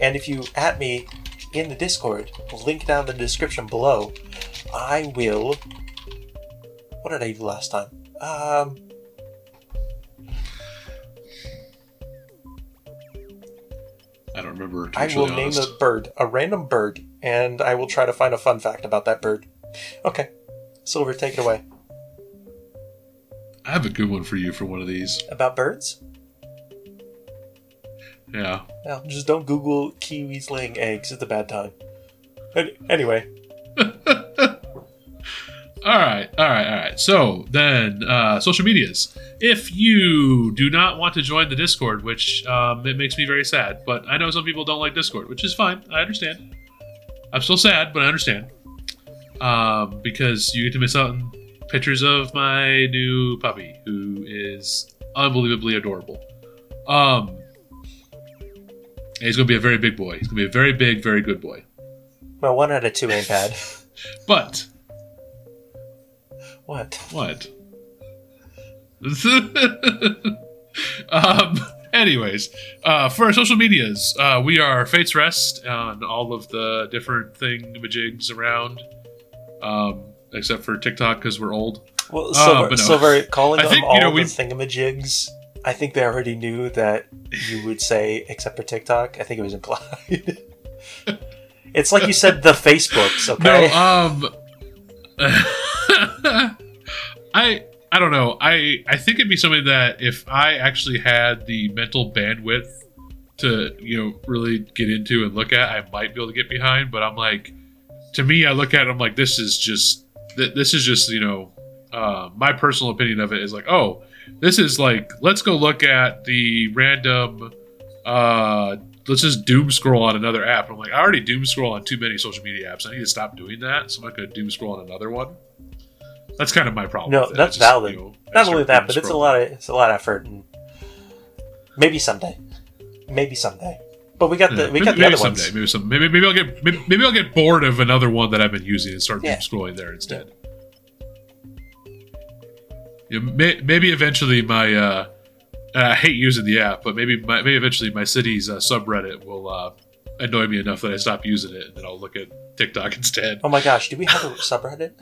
And if you at me in the Discord, link down in the description below, I will. What did I do last time? Um. I don't remember. I will name honest. a bird, a random bird, and I will try to find a fun fact about that bird. Okay. Silver, take it away. I have a good one for you for one of these. About birds? Yeah. No, just don't Google kiwis laying eggs at the bad time. An- Anyway, (laughs) All right, all right, all right. So then, uh, social medias. If you do not want to join the Discord, which um, it makes me very sad, but I know some people don't like Discord, which is fine. I understand. I'm still sad, but I understand um, because you get to miss out on pictures of my new puppy, who is unbelievably adorable. Um, and he's gonna be a very big boy. He's gonna be a very big, very good boy. Well, one out of two ain't bad. (laughs) But what? what? (laughs) um. Anyways, uh, for our social medias, uh, we are Fates Rest on all of the different thingamajigs around, um, except for TikTok because we're old. Well, Uh, Silver, no. Silver calling I them think, you all know, the we- thingamajigs. I think they already knew that you would say except for TikTok. I think it was implied. (laughs) it's like you said the Facebooks, okay? No, um, (laughs) I I don't know. I I think it'd be something that if I actually had the mental bandwidth to you know really get into and look at, I might be able to get behind. But I'm like, to me, I look at it, I'm like, this is just th- this is just you know, uh, my personal opinion of it is like, oh, this is like, let's go look at the random. Uh, let's just doom scroll on another app. I'm like, I already doom scroll on too many social media apps. I need to stop doing that. So I'm not going to doom scroll on another one. That's kind of my problem. No, that's just, valid. you know, Not only that, but it's a lot of it's a lot of effort, and maybe someday, maybe someday. But we got the Yeah, we maybe, got the maybe someday. ones. Maybe some. Maybe, maybe I'll get. Maybe, maybe I'll get bored of another one that I've been using and start Yeah. doom scrolling there instead. Yeah, may, maybe eventually my uh, I hate using the app, but maybe my, maybe eventually my city's uh, subreddit will uh, annoy me enough that I stop using it, and then I'll look at TikTok (laughs) instead. Oh my gosh, do we have a subreddit?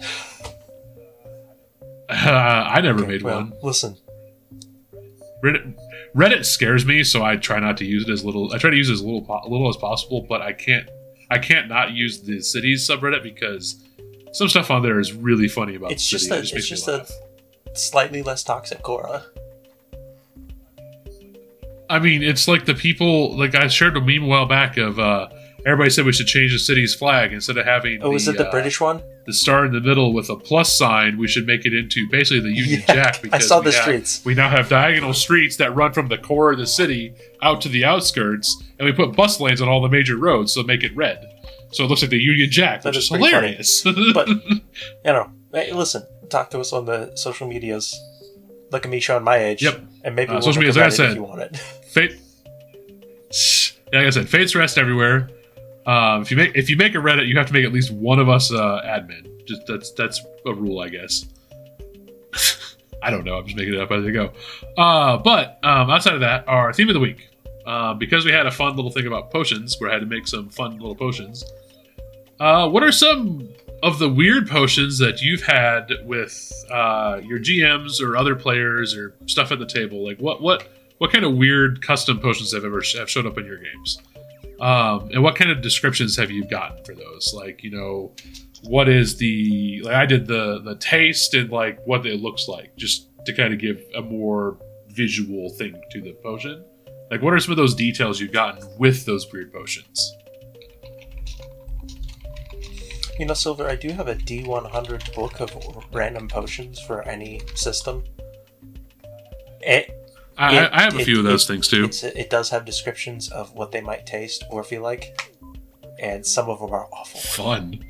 Uh, I never Okay, made well, one. Listen, Reddit, Reddit scares me, so I try not to use it as little. I try to use it as little, po- little as possible, but I can't. I can't not use the cities subreddit because some stuff on there is really funny about It's the just city. a- It just it's just a-. slightly less toxic Quora. I mean, it's like the people. Like I shared a meme a while back of uh, everybody said we should change the city's flag instead of having. Oh, was it the uh, British one? the star in the middle with a plus sign, we should make it into basically the Union (laughs) Yeah, Jack I because saw we the have- streets. We now have diagonal streets that run from the core of the city out to the outskirts, and we put bus lanes on all the major roads, so make it red. So it looks like the Union Jack, That which is is hilarious. (laughs) But you know, listen, talk to us on the social medias. Look at me showing my age. Yep. And maybe Uh, we'll social make a medias, like I said. if you want it. (laughs) Fate. Yeah, like I said, fates rest everywhere. Um, if you make if you make a Reddit, you have to make at least one of us uh, admin. Just that's that's a rule, I guess. (laughs) I don't know. I'm just making it up as I go. Uh, but um, outside of that, our theme of the week, uh, because we had a fun little thing about potions, where I had to make some fun little potions. Uh, what are some of the weird potions that you've had with uh, your GMs or other players or stuff at the table? Like what what what kind of weird custom potions have ever have showed up in your games? Um, and what kind of descriptions have you gotten for those? Like you know, what is the like I did the the taste and like what it looks like, just to kind of give a more visual thing to the potion. Like what are some of those details you've gotten with those weird potions? You know, Silver, I do have a D100 book of random potions for any system. It, I, It- I have a it- few of those things too. it does have descriptions of what they might taste or feel like, and some of them are awful. Fun.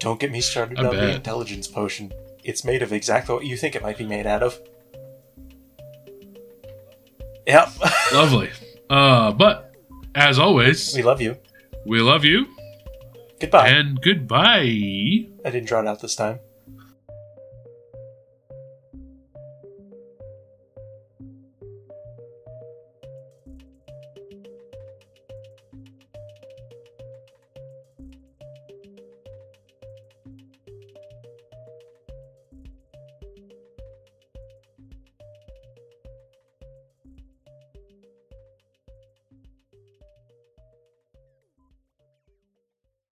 Don't get me started I on the intelligence potion. It's made of exactly what you think it might be made out of. Yep. (laughs) Lovely. Uh, but as always, we love you. we love you Goodbye. and goodbye. I didn't draw it out this time.